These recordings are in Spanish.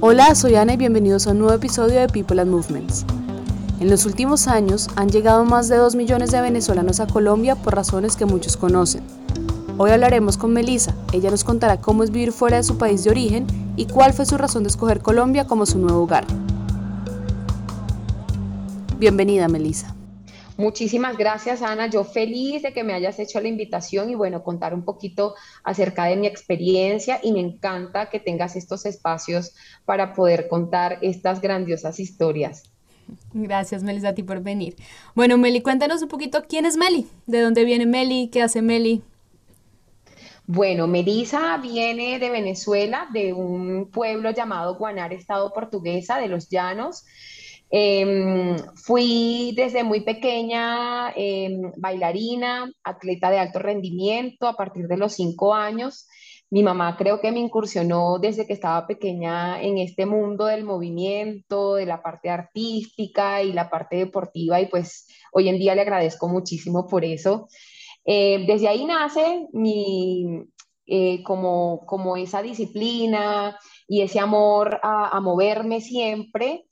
Hola, soy Ana y bienvenidos a un nuevo episodio de People and Movements. En los últimos años han llegado más de 2 millones de venezolanos a Colombia por razones que muchos conocen. Hoy hablaremos con Melissa, ella nos contará cómo es vivir fuera de su país de origen y cuál fue su razón de escoger Colombia como su nuevo hogar. Bienvenida, Melissa. Muchísimas gracias, Ana. Yo feliz de que me hayas hecho la invitación y bueno, contar un poquito acerca de mi experiencia y me encanta que tengas estos espacios para poder contar estas grandiosas historias. Gracias, Melissa, a ti por venir. Bueno, Meli, cuéntanos un poquito quién es Meli, de dónde viene Meli, qué hace Meli. Bueno, Melissa viene de Venezuela, de un pueblo llamado Guanar, estado portuguesa, de los llanos. Em, fui desde muy pequeña em, bailarina, atleta de alto rendimiento a partir de los cinco años. Mi mamá creo que me incursionó desde que estaba pequeña en este mundo del movimiento, de la parte artística y la parte deportiva y pues hoy en día le agradezco muchísimo por eso. Eh, desde ahí nace mi, eh, como, como esa disciplina y ese amor a, a moverme siempre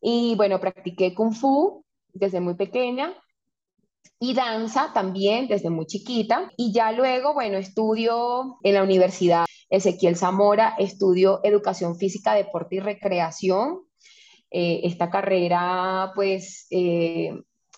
y bueno, practiqué kung fu desde muy pequeña y danza también desde muy chiquita. Y ya luego, bueno, estudio en la Universidad Ezequiel Zamora, estudio educación física, deporte y recreación. Eh, esta carrera, pues, eh,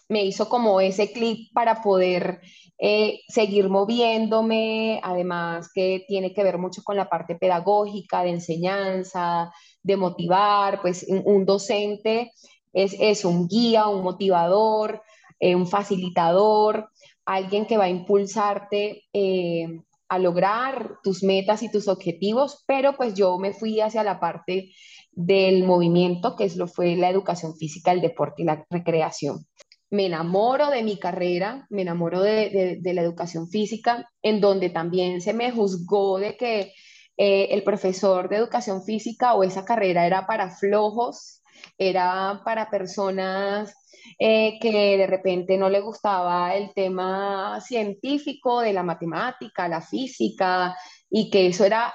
me hizo como ese clic para poder eh, seguir moviéndome, además que tiene que ver mucho con la parte pedagógica, de enseñanza, de motivar, pues un, docente es, es, un guía, un motivador, eh, un facilitador, alguien que va a impulsarte eh, a lograr tus metas y tus objetivos, pero pues yo me fui hacia la parte del movimiento, que es lo fue la educación física, el deporte y la recreación. Me enamoro de mi carrera, me enamoro de, de la educación física, en donde también se me juzgó de que eh, el profesor de educación física o esa carrera era para flojos, era para personas eh, que de repente no le gustaba el tema científico de la matemática, la física, y que eso era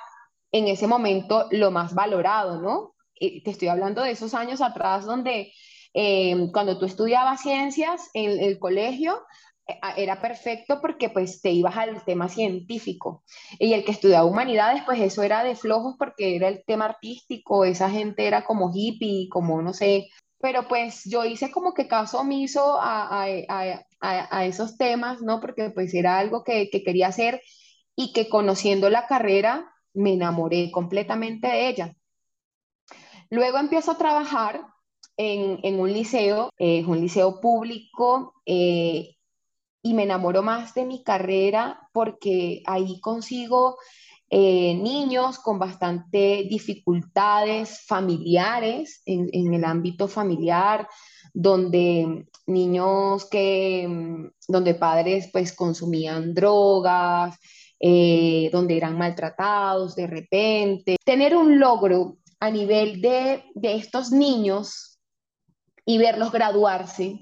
en ese momento lo más valorado, ¿no? te estoy hablando de esos años atrás donde eh, cuando tú estudiabas ciencias en el colegio, era perfecto porque pues te ibas al tema científico y el que estudiaba humanidades pues eso era de flojos porque era el tema artístico, esa gente era como hippie, como no sé, pero pues yo hice como que caso omiso a, a, a, a esos temas, ¿no? Porque pues era algo que, que, quería hacer y que conociendo la carrera me enamoré completamente de ella. Luego empiezo a trabajar en, en un liceo, es eh, un liceo público, eh, y me enamoro más de mi carrera porque ahí consigo eh, niños con bastante dificultades familiares en, el ámbito familiar, donde niños que, mm, donde padres pues consumían drogas, eh, donde eran maltratados de repente. Tener un logro a nivel de, de estos niños y verlos graduarse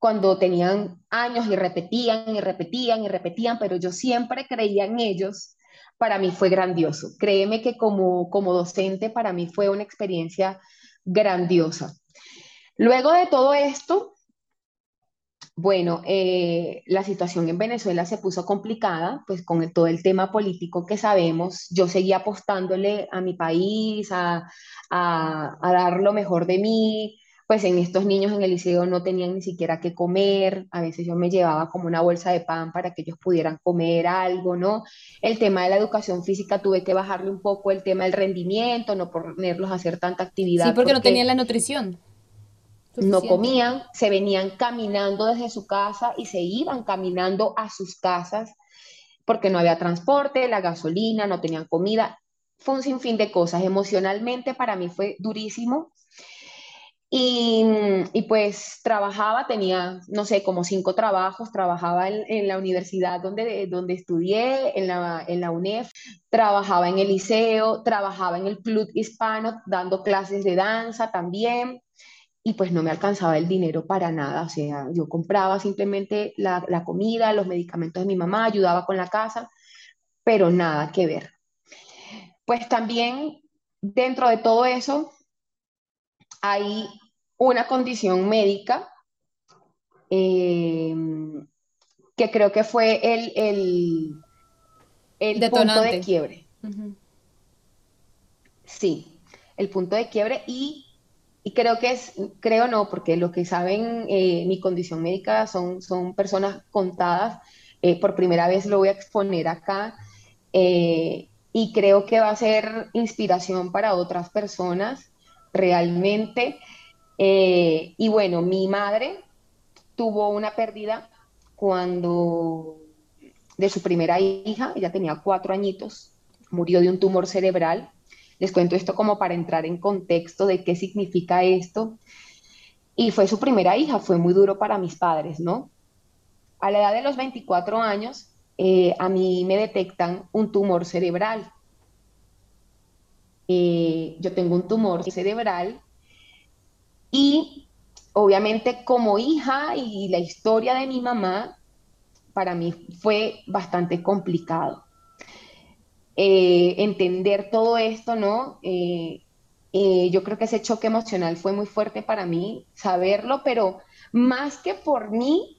cuando tenían años y repetían y repetían y repetían, pero yo siempre creía en ellos, para mí fue grandioso. Créeme que como, como docente para mí fue una experiencia grandiosa. Luego de todo esto, bueno, eh, la situación en Venezuela se puso complicada, pues con todo el tema político que sabemos, yo seguía apostándole a mi país, a, a, a dar lo mejor de mí, pues en estos niños en el liceo no tenían ni siquiera que comer, a veces yo me llevaba como una bolsa de pan para que ellos pudieran comer algo, ¿no? El tema de la educación física tuve que bajarle un poco el tema del rendimiento, no ponerlos a hacer tanta actividad. Sí, porque, no tenían la nutrición. No comían, se venían caminando desde su casa y se iban caminando a sus casas porque no había transporte, la gasolina, no tenían comida. Fue un sinfín de cosas. Emocionalmente para mí fue durísimo y, y, pues trabajaba, tenía, no sé, como cinco trabajos, trabajaba en, en, la universidad donde, donde estudié, en la, en la UNEF, trabajaba en el liceo, trabajaba en el club hispano dando clases de danza también, y pues no me alcanzaba el dinero para nada, o sea, yo compraba simplemente la, la comida, los medicamentos de mi mamá, ayudaba con la casa, pero nada que ver. Pues también dentro de todo eso hay una condición médica eh, que creo que fue el, el, el punto de quiebre. Sí, el punto de quiebre y, y, creo que es, creo no, porque lo que saben eh, mi condición médica son, son personas contadas. Eh, por primera vez lo voy a exponer acá y creo que va a ser inspiración para otras personas realmente. Eh, y bueno, mi madre tuvo una pérdida cuando de su primera hija, ella tenía cuatro añitos, murió de un tumor cerebral. Les cuento esto como para entrar en contexto de qué significa esto. Y fue su primera hija, fue muy duro para mis padres, ¿no? A la edad de los 24 años, eh, a mí me detectan un tumor cerebral. Eh, yo tengo un tumor cerebral y obviamente como hija y la historia de mi mamá, para mí fue bastante complicado. Eh, entender todo esto, ¿no? yo creo que ese choque emocional fue muy fuerte para mí, saberlo, pero más que por mí,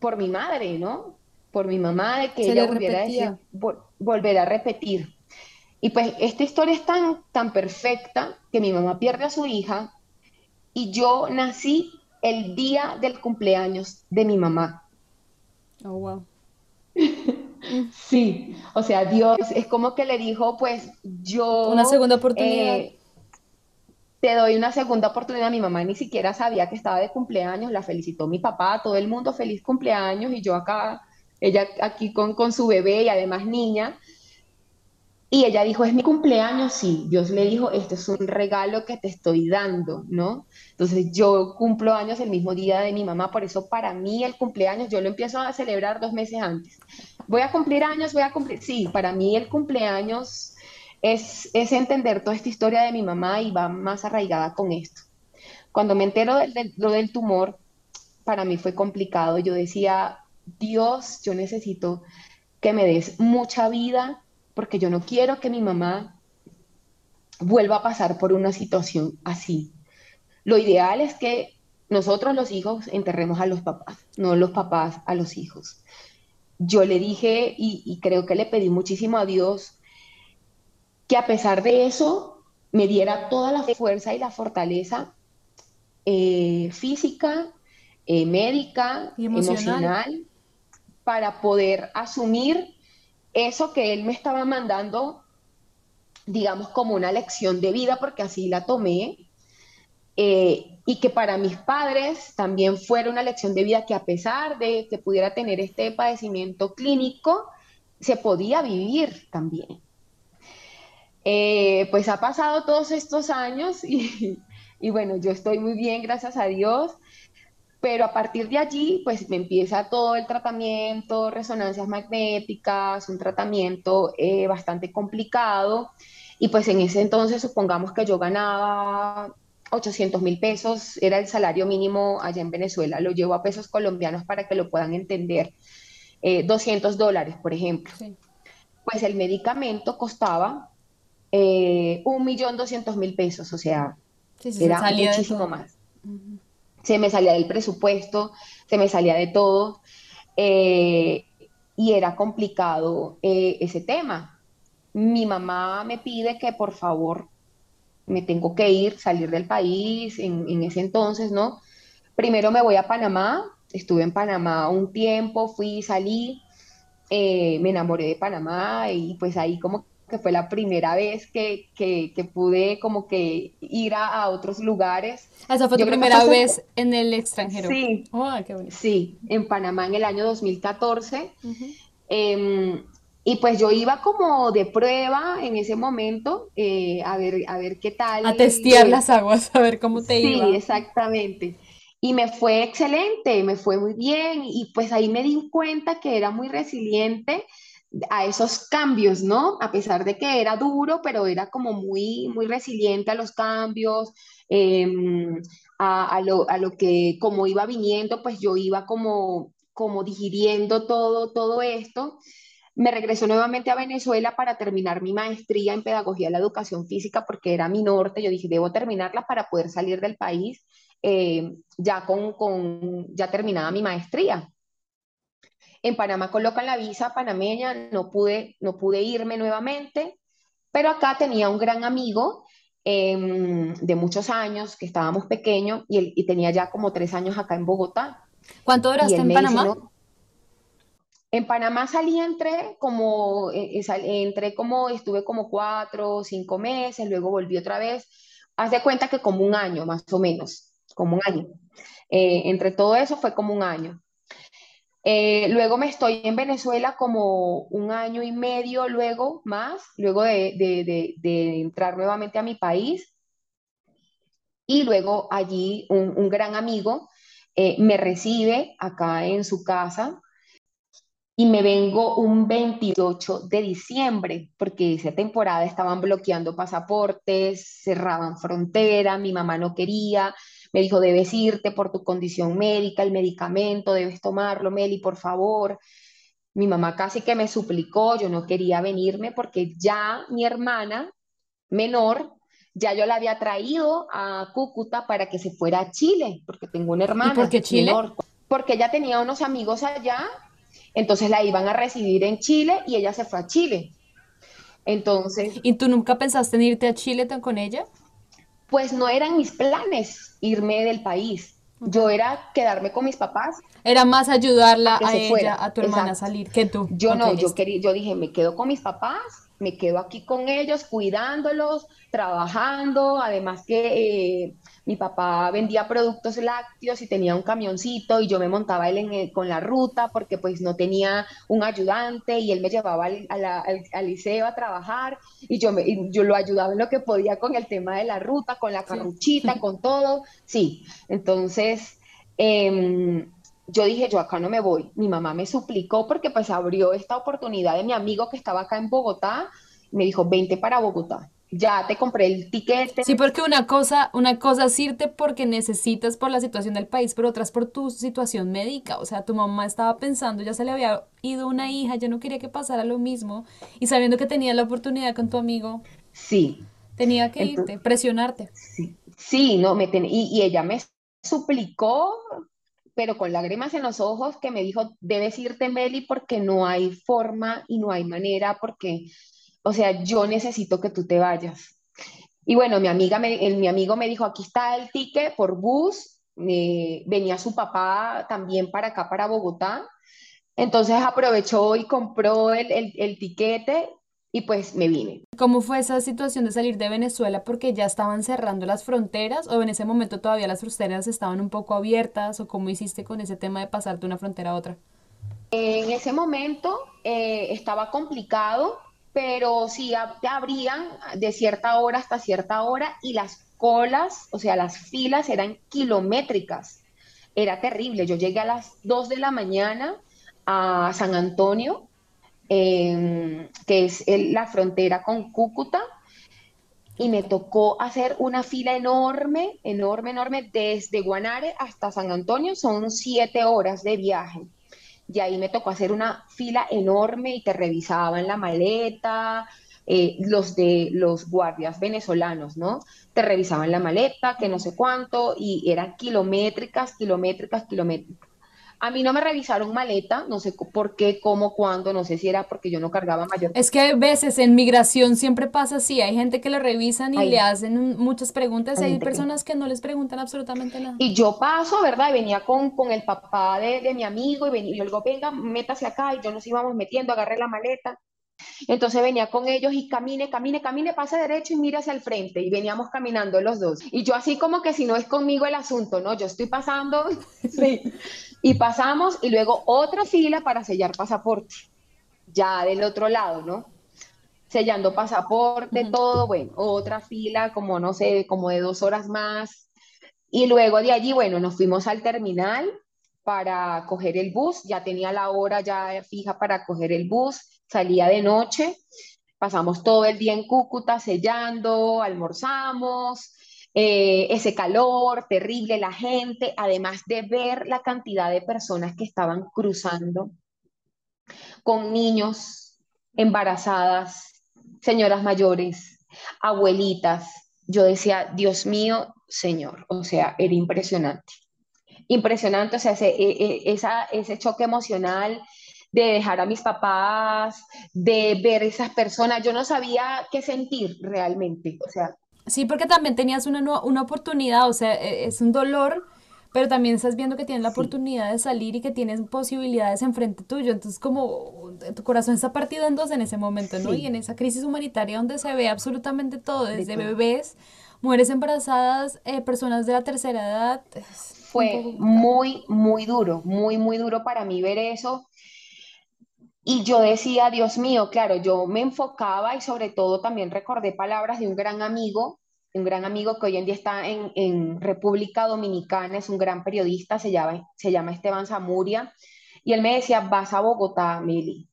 por mi madre, ¿no? por mi mamá de que ella volviera a, decir, volver a repetir. Y pues esta historia es tan, tan perfecta que mi mamá pierde a su hija y yo nací el día del cumpleaños de mi mamá. Oh, wow. sí, o sea, Dios es como que le dijo, pues yo... Una segunda oportunidad. Eh, te doy una segunda oportunidad. Mi mamá ni siquiera sabía que estaba de cumpleaños, la felicitó mi papá, todo el mundo feliz cumpleaños y yo acá ella aquí con, con su bebé y además niña. Y ella dijo, es mi cumpleaños, sí. Dios le dijo, este es un regalo que te estoy dando, ¿no? Entonces yo cumplo años el mismo día de mi mamá, por eso para mí el cumpleaños yo lo empiezo a celebrar dos meses antes. Voy a cumplir años, voy a cumplir, sí, para mí el cumpleaños es, es entender toda esta historia de mi mamá y va más arraigada con esto. Cuando me entero de lo del tumor, para mí fue complicado. Yo decía, Dios, yo necesito que me des mucha vida porque yo no quiero que mi mamá vuelva a pasar por una situación así. Lo ideal es que nosotros los hijos enterremos a los papás, no los papás a los hijos. Yo le dije y, creo que le pedí muchísimo a Dios que a pesar de eso me diera toda la fuerza y la fortaleza eh, física, eh, médica, emocional para poder asumir eso que él me estaba mandando, digamos, como una lección de vida, porque así la tomé, eh, y que para mis padres también fuera una lección de vida que a pesar de que pudiera tener este padecimiento clínico, se podía vivir también. Eh, pues ha pasado todos estos años y, y bueno, yo estoy muy bien, gracias a Dios. Pero a partir de allí, pues me empieza todo el tratamiento, resonancias magnéticas, un tratamiento eh, bastante complicado. Y pues en ese entonces, supongamos que yo ganaba 800 mil pesos, era el salario mínimo allá en Venezuela. Lo llevo a pesos colombianos para que lo puedan entender. 200 eh, dólares, por ejemplo. Pues el medicamento costaba eh, un millón doscientos mil pesos, o sea, era muchísimo más se me salía del presupuesto, se me salía de todo, eh, y era complicado eh, ese tema. Mi mamá me pide que por favor me tengo que ir, salir del país en, ese entonces, ¿no? Primero me voy a Panamá, estuve en Panamá un tiempo, fui, salí, eh, me enamoré de Panamá y pues ahí como que fue la primera vez que, pude como que ir a, otros lugares. Ah, esa fue tu primera vez en el extranjero. Sí, oh, sí, en Panamá en el año 2014. Em, y pues yo iba como de prueba en ese momento eh, a, ver, a ver qué tal. A testear las aguas, a ver cómo te iba. Sí, exactamente. Y me fue excelente, me fue muy bien y pues ahí me di cuenta que era muy resiliente a esos cambios, ¿no? A pesar de que era duro, pero era como muy, muy resiliente a los cambios, em, a, lo, que como iba viniendo, pues yo iba como, como digiriendo todo, todo esto. me regresó nuevamente a Venezuela para terminar mi maestría en Pedagogía de la Educación Física porque era mi norte. Yo dije, debo terminarla para poder salir del país eh, ya, con, con, ya terminada mi maestría. En Panamá colocan la visa panameña, no pude, no pude irme nuevamente, pero acá tenía un gran amigo em, de muchos años, que estábamos pequeños, y, él, y tenía ya como tres años acá en Bogotá. ¿Cuánto duraste en Panamá? En Panamá salí, entré como, eh, eh, entré como, estuve como cuatro o cinco meses, luego volví otra vez. Haz de cuenta que como un año, más o menos, como un año. Eh, entre todo eso fue como un año. Luego me estoy en Venezuela como un año y medio, luego más, luego de, de, entrar nuevamente a mi país. Y luego allí un, gran amigo me recibe acá en su casa y me vengo un 28 de diciembre, porque esa temporada estaban bloqueando pasaportes, cerraban frontera, mi mamá no quería, me dijo, debes irte por tu condición médica, el medicamento, debes tomarlo, Meli, por favor. Mi mamá casi que me suplicó, yo no quería venirme porque ya mi hermana menor, ya yo la había traído a Cúcuta para que se fuera a Chile, porque tengo una hermana. ¿Y por qué Chile? porque ella tenía unos amigos allá entonces la iban a recibir en Chile y ella se fue a Chile. Entonces... ¿Y tú nunca pensaste en irte a Chile con ella? Pues no eran mis planes irme del país. Yo era quedarme con mis papás. Era más ayudarla a ella, a tu hermana a salir que tú. Yo no, yo quería, yo dije, me quedo con mis papás, me quedo aquí con ellos, cuidándolos, trabajando, además que eh, mi papá vendía productos lácteos y tenía un camioncito y yo me montaba él con la ruta porque pues no tenía un ayudante y él me llevaba al, liceo a trabajar y yo, me, yo lo ayudaba en lo que podía con el tema de la ruta, con la carruchita, con todo. Sí, entonces em, yo dije, yo acá no me voy. Mi mamá me suplicó porque pues abrió esta oportunidad de mi amigo que estaba acá en Bogotá. Me dijo, vente para Bogotá ya te compré el tiquete. Sí, porque una cosa, una cosa es irte porque necesitas por la situación del país, pero otra es por tu situación médica. O sea, tu mamá estaba pensando, ya se le había ido una hija, ya no quería que pasara lo mismo. Y sabiendo que tenía la oportunidad con tu amigo. Sí. Tenía que irte, presionarte. Sí, sí no, me y, y ella me suplicó, pero con lágrimas en los ojos, que me dijo, debes irte, Meli, porque no hay forma y no hay manera, porque o sea, yo necesito que tú te vayas. Y bueno, mi, amiga mi amigo me dijo, aquí está el ticket por bus, eh, venía su papá también para acá, para Bogotá, entonces aprovechó y compró el, el, el tiquete y pues me vine. ¿Cómo fue esa situación de salir de Venezuela porque ya estaban cerrando las fronteras o en ese momento todavía las fronteras estaban un poco abiertas o cómo hiciste con ese tema de pasar de una frontera a otra? En ese momento eh, estaba complicado pero sí te abrían de cierta hora hasta cierta hora y las colas, o sea, las filas eran kilométricas. Era terrible. Yo llegué a las 2 de la mañana a San Antonio, em, que es la frontera con Cúcuta, y me tocó hacer una fila enorme, enorme, enorme, desde Guanare hasta San Antonio, son siete horas de viaje y ahí me tocó hacer una fila enorme y te revisaban la maleta, eh, los de los guardias venezolanos, ¿no? Te revisaban la maleta, que no sé cuánto, y eran kilométricas, kilométricas, kilométricas. A mí no me revisaron maleta, no sé por qué, cómo, cuándo, no sé si era porque yo no cargaba mayor. Es que a veces en migración siempre pasa así, hay gente que le revisan y le hacen muchas preguntas, hay, hay personas que... no les preguntan absolutamente nada. Y yo paso, ¿verdad? Y venía con, con el papá de, de mi amigo y, venía, y yo le digo, venga, métase acá y yo nos íbamos metiendo, agarré la maleta. Entonces venía con ellos y camine, camine, camine, pase derecho y mire hacia el frente. Y veníamos caminando los dos. Y yo así como que si no es conmigo el asunto, ¿no? Yo estoy pasando, sí. Y pasamos y luego otra fila para sellar pasaporte, ya del otro lado, ¿no? Sellando pasaporte, todo, bueno, otra fila como, no sé, como de dos horas más. Y luego de allí, bueno, nos fuimos al terminal para coger el bus, ya tenía la hora ya fija para coger el bus, salía de noche, pasamos todo el día en Cúcuta sellando, almorzamos, eh, ese calor terrible, la gente, además de ver la cantidad de personas que estaban cruzando con niños embarazadas, señoras mayores, abuelitas. Yo decía, Dios mío, Señor, o sea, era impresionante. Impresionante, o sea, ese, e, e, ese choque emocional de dejar a mis papás, de ver esas personas, yo no sabía qué sentir realmente, o sea. Sí, porque también tenías una, una oportunidad, o sea, e, es un dolor pero también estás viendo que tienes la oportunidad de salir y que tienes posibilidades enfrente tuyo. Entonces, como tu corazón está partido en dos en ese momento, ¿no? Y en esa crisis humanitaria donde se ve absolutamente todo, desde bebés, mujeres embarazadas, eh, personas de la tercera edad. Fue muy, muy duro, muy, muy duro para mí ver eso. Y yo decía, Dios mío, claro, yo me enfocaba y sobre todo también recordé palabras de un gran amigo un gran amigo que hoy en día está en, República Dominicana, es un gran periodista, se llama, se llama Esteban Zamuria, y él me decía, vas a Bogotá, Mili.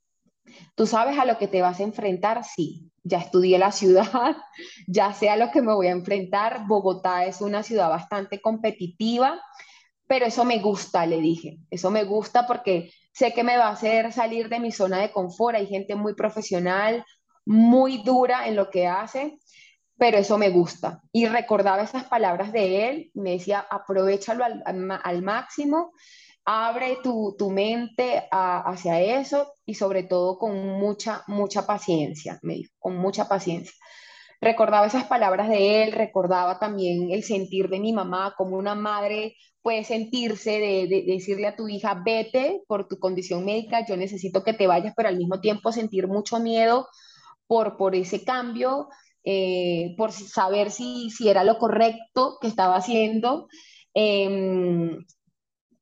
¿Tú sabes a lo que te vas a enfrentar? Sí, ya estudié la ciudad, ya sé a lo que me voy a enfrentar. Bogotá es una ciudad bastante competitiva, pero eso me gusta, le dije. Eso me gusta porque sé que me va a hacer salir de mi zona de confort. Hay gente muy profesional, muy dura en lo que hace pero eso me gusta. Y recordaba esas palabras de él, me decía, aprovechalo al, máximo, abre tu, mente hacia eso y sobre todo con mucha, mucha paciencia, me dijo, con mucha paciencia. Recordaba esas palabras de él, recordaba también el sentir de mi mamá, como una madre puede sentirse de, de, decirle a tu hija, vete por tu condición médica, yo necesito que te vayas, pero al mismo tiempo sentir mucho miedo por, por ese cambio eh, por saber si, si, era lo correcto que estaba haciendo. Em,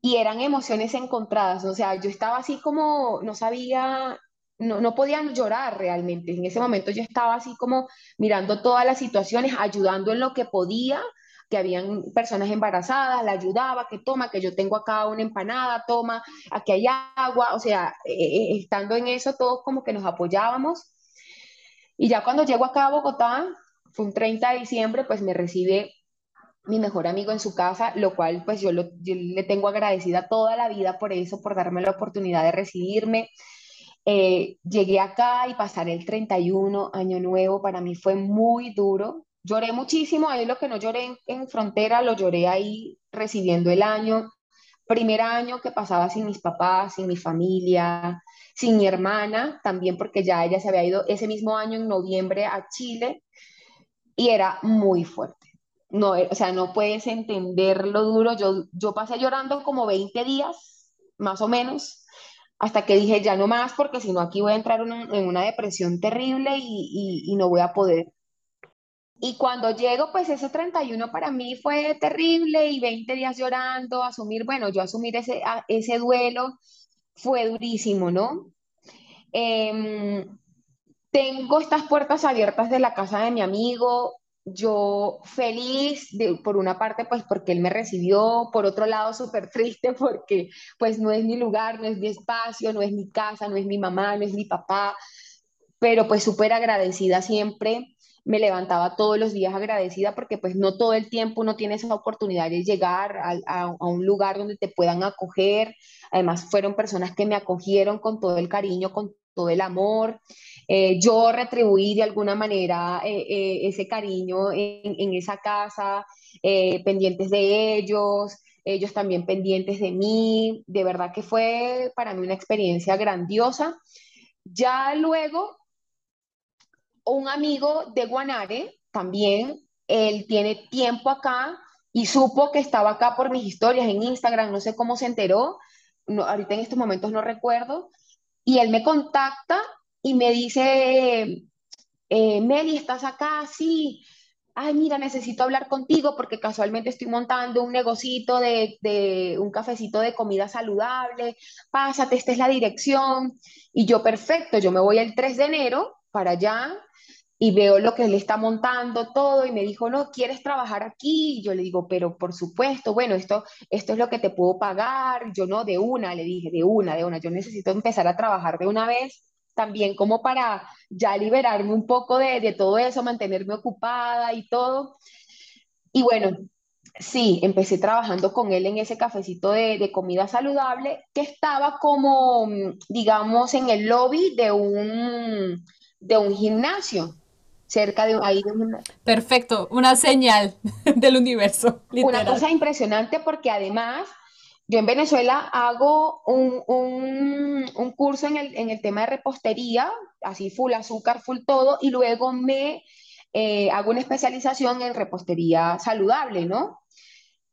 y eran emociones encontradas, o sea, yo estaba así como, no sabía, no, no podía llorar realmente. En ese momento yo estaba así como mirando todas las situaciones, ayudando en lo que podía, que habían personas embarazadas, la ayudaba, que toma, que yo tengo acá una empanada, toma, aquí hay agua, o sea, eh, eh, estando en eso todos como que nos apoyábamos y ya cuando llego acá a Bogotá, fue un 30 de diciembre, pues me recibe mi mejor amigo en su casa, lo cual pues yo, le tengo agradecida toda la vida por eso, por darme la oportunidad de recibirme. Eh, llegué acá y pasar el 31 año nuevo para mí fue muy duro. Lloré muchísimo, ahí lo que no lloré en, en frontera, lo lloré ahí recibiendo el año. Primer año que pasaba sin mis papás, sin mi familia, sin mi hermana, también porque ya ella se había ido ese mismo año en noviembre a Chile y era muy fuerte. No, o sea, no puedes entender lo duro. Yo, yo pasé llorando como 20 días, más o menos, hasta que dije, ya no más, porque si no aquí voy a entrar en una depresión terrible y, y, no voy a poder. Y cuando llego, pues ese 31 para mí fue terrible y 20 días llorando, asumir, bueno, yo asumir ese, ese duelo fue durísimo, ¿no? Em, tengo estas puertas abiertas de la casa de mi amigo, yo feliz de, por una parte pues porque él me recibió, por otro lado súper triste porque pues no es mi lugar, no es mi espacio, no es mi casa, no es mi mamá, no es mi papá, pero pues súper agradecida siempre, me levantaba todos los días agradecida porque pues no todo el tiempo uno tiene esa oportunidad de llegar a, a un lugar donde te puedan acoger, además fueron personas que me acogieron con todo el cariño, con todo el amor. Eh, yo retribuí de alguna manera eh, eh, ese cariño en, esa casa, pendientes de ellos, ellos también pendientes de mí. De verdad que fue para mí una experiencia grandiosa. Ya luego, un amigo de Guanare también, él tiene tiempo acá y supo que estaba acá por mis historias en Instagram, no sé cómo se enteró, no, ahorita en estos momentos no recuerdo, y él me contacta y me dice, eh, Meli, ¿estás acá? Sí. Ay, mira, necesito hablar contigo porque casualmente estoy montando un negocito de, de un cafecito de comida saludable. Pásate, esta es la dirección. Y yo, perfecto, yo me voy el 3 de enero para allá y veo lo que él está montando todo y me dijo, no, ¿quieres trabajar aquí? Y yo le digo, pero por supuesto, bueno, esto, esto es lo que te puedo pagar. Yo no, de una, le dije, de una, de una, yo necesito empezar a trabajar de una vez también como para ya liberarme un poco de, de todo eso, mantenerme ocupada y todo. Y bueno, Sí, empecé trabajando con él en ese cafecito de, de comida saludable que estaba como, mm, digamos, en el lobby de un, de un gimnasio, cerca de ahí de un gimnasio. Perfecto, una señal del universo, Una cosa impresionante porque además yo en Venezuela hago un, un- un curso en el, en el tema de repostería, así full azúcar, full todo, y luego me eh, hago una especialización en repostería saludable, ¿no?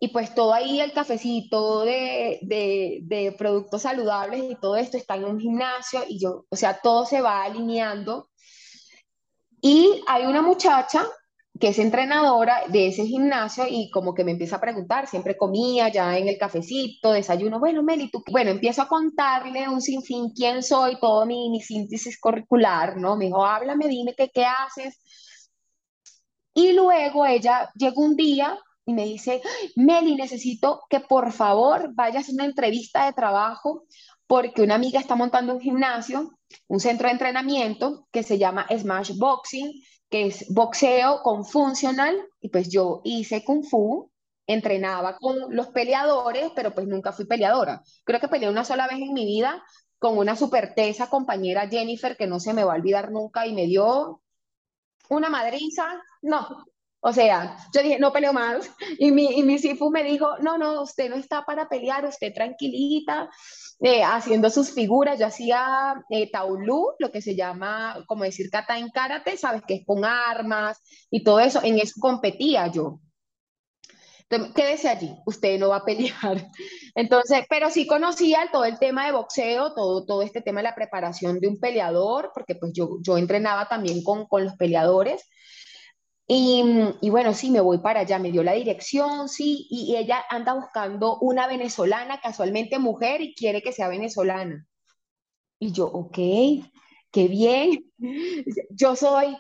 Y pues todo ahí, el cafecito de, de, de productos saludables y todo esto está en un gimnasio y yo, o sea, todo se va alineando. Y hay una muchacha que es entrenadora de ese gimnasio y como que me empieza a preguntar, siempre comía ya en el cafecito, desayuno, bueno, Meli, tú, qué?". bueno, empiezo a contarle un sinfín quién soy, todo mi, mi síntesis curricular, ¿no? Me dijo, háblame, dime qué, qué haces. Y luego ella llegó un día y me dice, Meli, necesito que por favor vayas a una entrevista de trabajo porque una amiga está montando un gimnasio, un centro de entrenamiento que se llama Smash Boxing, que es boxeo con funcional. Y pues yo hice kung fu, entrenaba con los peleadores, pero pues nunca fui peleadora. Creo que peleé una sola vez en mi vida con una super tesa compañera Jennifer que no se me va a olvidar nunca y me dio una madriza, no. O sea, yo dije, no peleo más. Y mi, y mi Sifu me dijo, no, no, usted no está para pelear, usted tranquilita, eh, haciendo sus figuras. Yo hacía eh, taulú, lo que se llama, como decir, kata en karate, sabes, que es con armas y todo eso. En eso competía yo. Entonces, quédese allí, usted no va a pelear. Entonces, pero sí conocía todo el tema de boxeo, todo, todo este tema de la preparación de un peleador, porque pues yo, yo entrenaba también con, con los peleadores. Y, y bueno, sí, me voy para allá, me dio la dirección, sí, y, y ella anda buscando una venezolana, casualmente mujer, y quiere que sea venezolana. Y yo, ok, qué bien. Yo soy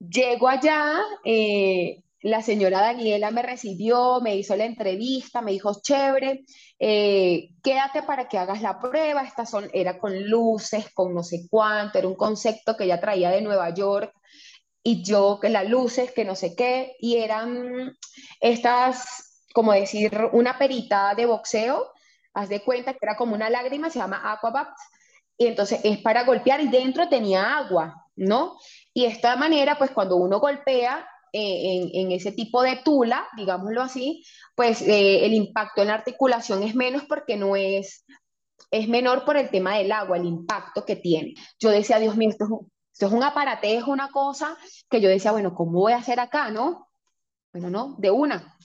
Llego allá, eh, la señora Daniela me recibió, me hizo la entrevista, me dijo, chévere, eh, quédate para que hagas la prueba. Estas son, era con luces, con no sé cuánto, era un concepto que ella traía de Nueva York y yo, que las luces, que no sé qué, y eran estas, como decir, una perita de boxeo, haz de cuenta que era como una lágrima, se llama Aquabat, y entonces es para golpear y dentro tenía agua, ¿no? Y de esta manera, pues cuando uno golpea eh, en, en, ese tipo de tula, digámoslo así, pues eh, el impacto en la articulación es menos porque no es, es menor por el tema del agua, el impacto que tiene. Yo decía, Dios mío, esto es un, esto es un aparatejo, una cosa que yo decía, bueno, ¿cómo voy a hacer acá, no? Bueno, no, de una.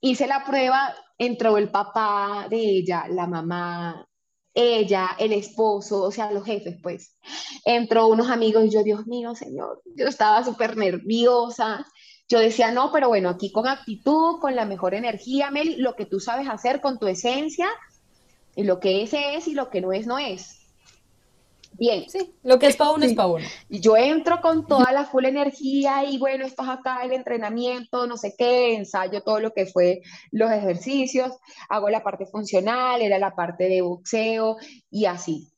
Hice la prueba, entró el papá de ella, la mamá, ella, el esposo, o sea, los jefes, pues. Entró unos amigos y yo, Dios mío, señor, yo estaba súper nerviosa. Yo decía, no, pero bueno, aquí con actitud, con la mejor energía, Mel, lo que tú sabes hacer con tu esencia, y lo que es es y lo que no es, no es. Bien, Sí, lo que es para uno es para uno. Y yo entro con toda la full energía y bueno, esto es acá el entrenamiento, no sé qué, ensayo todo lo que fue los ejercicios, hago la parte funcional, era la parte de boxeo y así.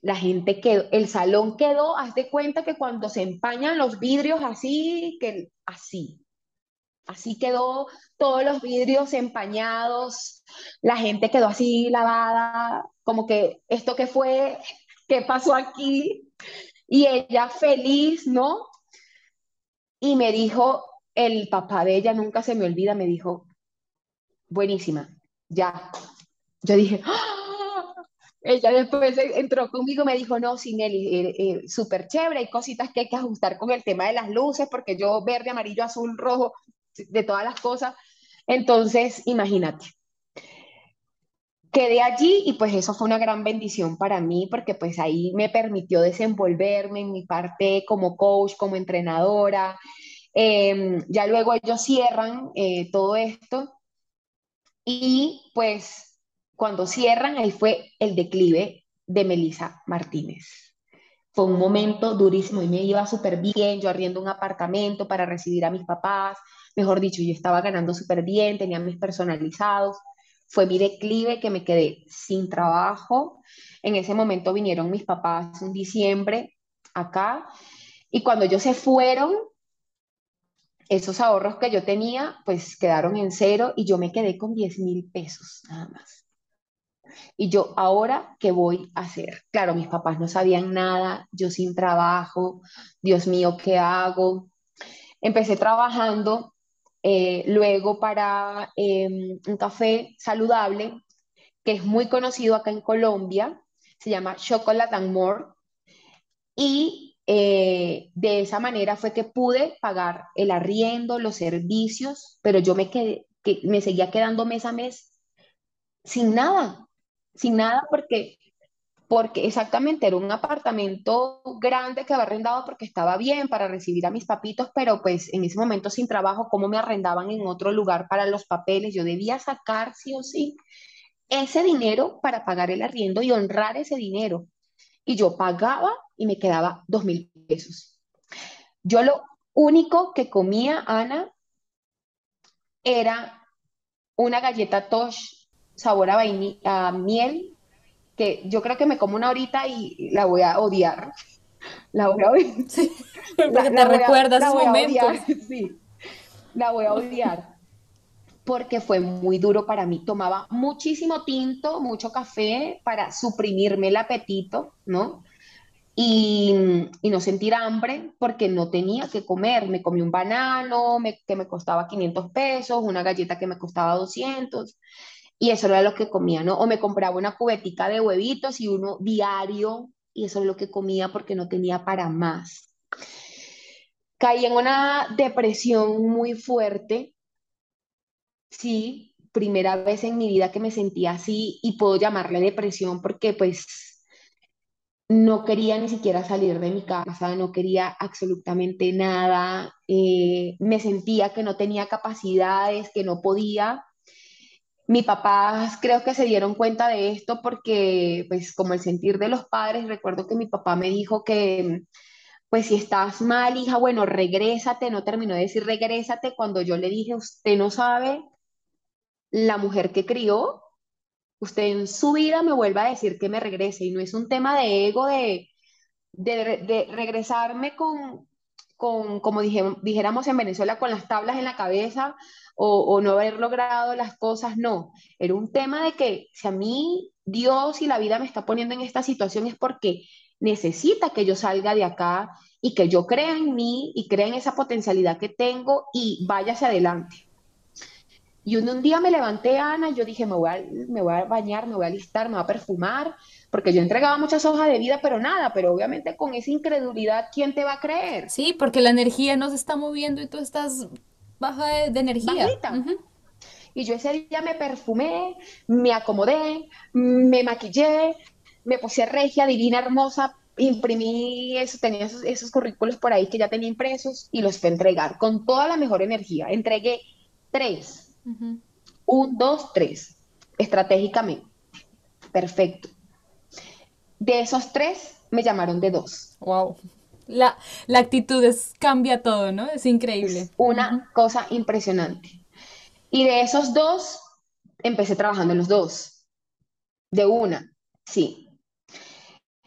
La gente quedó, el salón quedó, haz de cuenta que cuando se empañan los vidrios así, que así, así quedó todos los vidrios empañados, la gente quedó así lavada, como que esto que fue, ¿qué pasó aquí? Y ella feliz, ¿no? Y me dijo, el papá de ella nunca se me olvida, me dijo, buenísima, ya. Yo dije, ¡Ah! Ella después entró conmigo me dijo, no, Nelly, eh, eh, súper chévere, hay cositas que hay que ajustar con el tema de las luces, porque yo verde, amarillo, azul, rojo, de todas las cosas. Entonces, imagínate, quedé allí y pues eso fue una gran bendición para mí, porque pues ahí me permitió desenvolverme en mi parte como coach, como entrenadora. Eh, ya luego ellos cierran eh, todo esto y pues cuando cierran, ahí fue el declive de Melissa Martínez. Fue un momento durísimo y me iba súper bien, yo arriendo un apartamento para recibir a mis papás, mejor dicho, yo estaba ganando súper bien, tenía mis personalizados. Fue mi declive que me quedé sin trabajo. En ese momento vinieron mis papás en diciembre acá y cuando ellos se fueron, esos ahorros que yo tenía, pues quedaron en cero y yo me quedé con 10 mil pesos nada más. Y yo, ¿ahora qué voy a hacer? Claro, mis papás no sabían nada, yo sin trabajo, Dios mío, ¿qué hago? Empecé trabajando eh, luego para em, un café saludable que es muy conocido acá en Colombia, se llama Chocolate and More. Y eh, de esa manera fue que pude pagar el arriendo, los servicios, pero yo me, quedé, que, me seguía quedando mes a mes sin nada, sin nada porque, porque exactamente era un apartamento grande que había arrendado porque estaba bien para recibir a mis papitos, pero pues en ese momento sin trabajo, ¿cómo me arrendaban en otro lugar para los papeles? Yo debía sacar sí o sí ese dinero para pagar el arriendo y honrar ese dinero. Y yo pagaba y me quedaba dos mil pesos. Yo lo único que comía, Ana, era una galleta Tosh sabor a, a miel, que yo creo que me como una horita y la voy a odiar. La voy a odiar. Sí, porque te recuerdas la sí, la voy a odiar. Porque fue muy duro para mí. Tomaba muchísimo tinto, mucho café para suprimirme el apetito, ¿no? Y, y, no sentir hambre porque no tenía que comer. Me comí un banano que me costaba 500 pesos, una galleta que me costaba 200 y eso era lo que comía, ¿no? O me compraba una cubetica de huevitos y uno diario y eso es lo que comía porque no tenía para más. Caí en una depresión muy fuerte, sí, primera vez en mi vida que me sentía así y puedo llamarle depresión porque pues no quería ni siquiera salir de mi casa, no quería absolutamente nada, eh, me sentía que no tenía capacidades, que no podía mi papá creo que se dieron cuenta de esto porque, pues, como el sentir de los padres, recuerdo que mi papá me dijo que, pues, si estás mal, hija, bueno, regrésate, no terminó de decir regrésate cuando yo le dije, usted no sabe la mujer que crió, usted en su vida me vuelva a decir que me regrese y no es un tema de ego, de, de, regresarme con, con como dijéramos en Venezuela, con las tablas en la cabeza o, no haber logrado las cosas, no. Era un tema de que si a mí Dios y la vida me está poniendo en esta situación es porque necesita que yo salga de acá y que yo crea en mí y crea en esa potencialidad que tengo y vaya hacia adelante. Y un, día me levanté, Ana, y yo dije, me voy, a, me voy a bañar, me voy a alistar, me voy a perfumar, porque yo entregaba muchas hojas de vida, pero nada, pero obviamente con esa incredulidad, ¿quién te va a creer? Sí, porque la energía no se está moviendo y tú estás baja de, energía. Y yo ese día me perfumé, me acomodé, me maquillé, me puse regia, divina, hermosa, imprimí eso, tenía esos, currículos por ahí que ya tenía impresos y los fui a entregar con toda la mejor energía. Entregué tres. Un, dos, tres. Estratégicamente. Perfecto. De esos tres, me llamaron de dos. Wow. La, actitud es, cambia todo, ¿no? Es increíble. una cosa impresionante. Y de esos dos, empecé trabajando en los dos. De una, sí.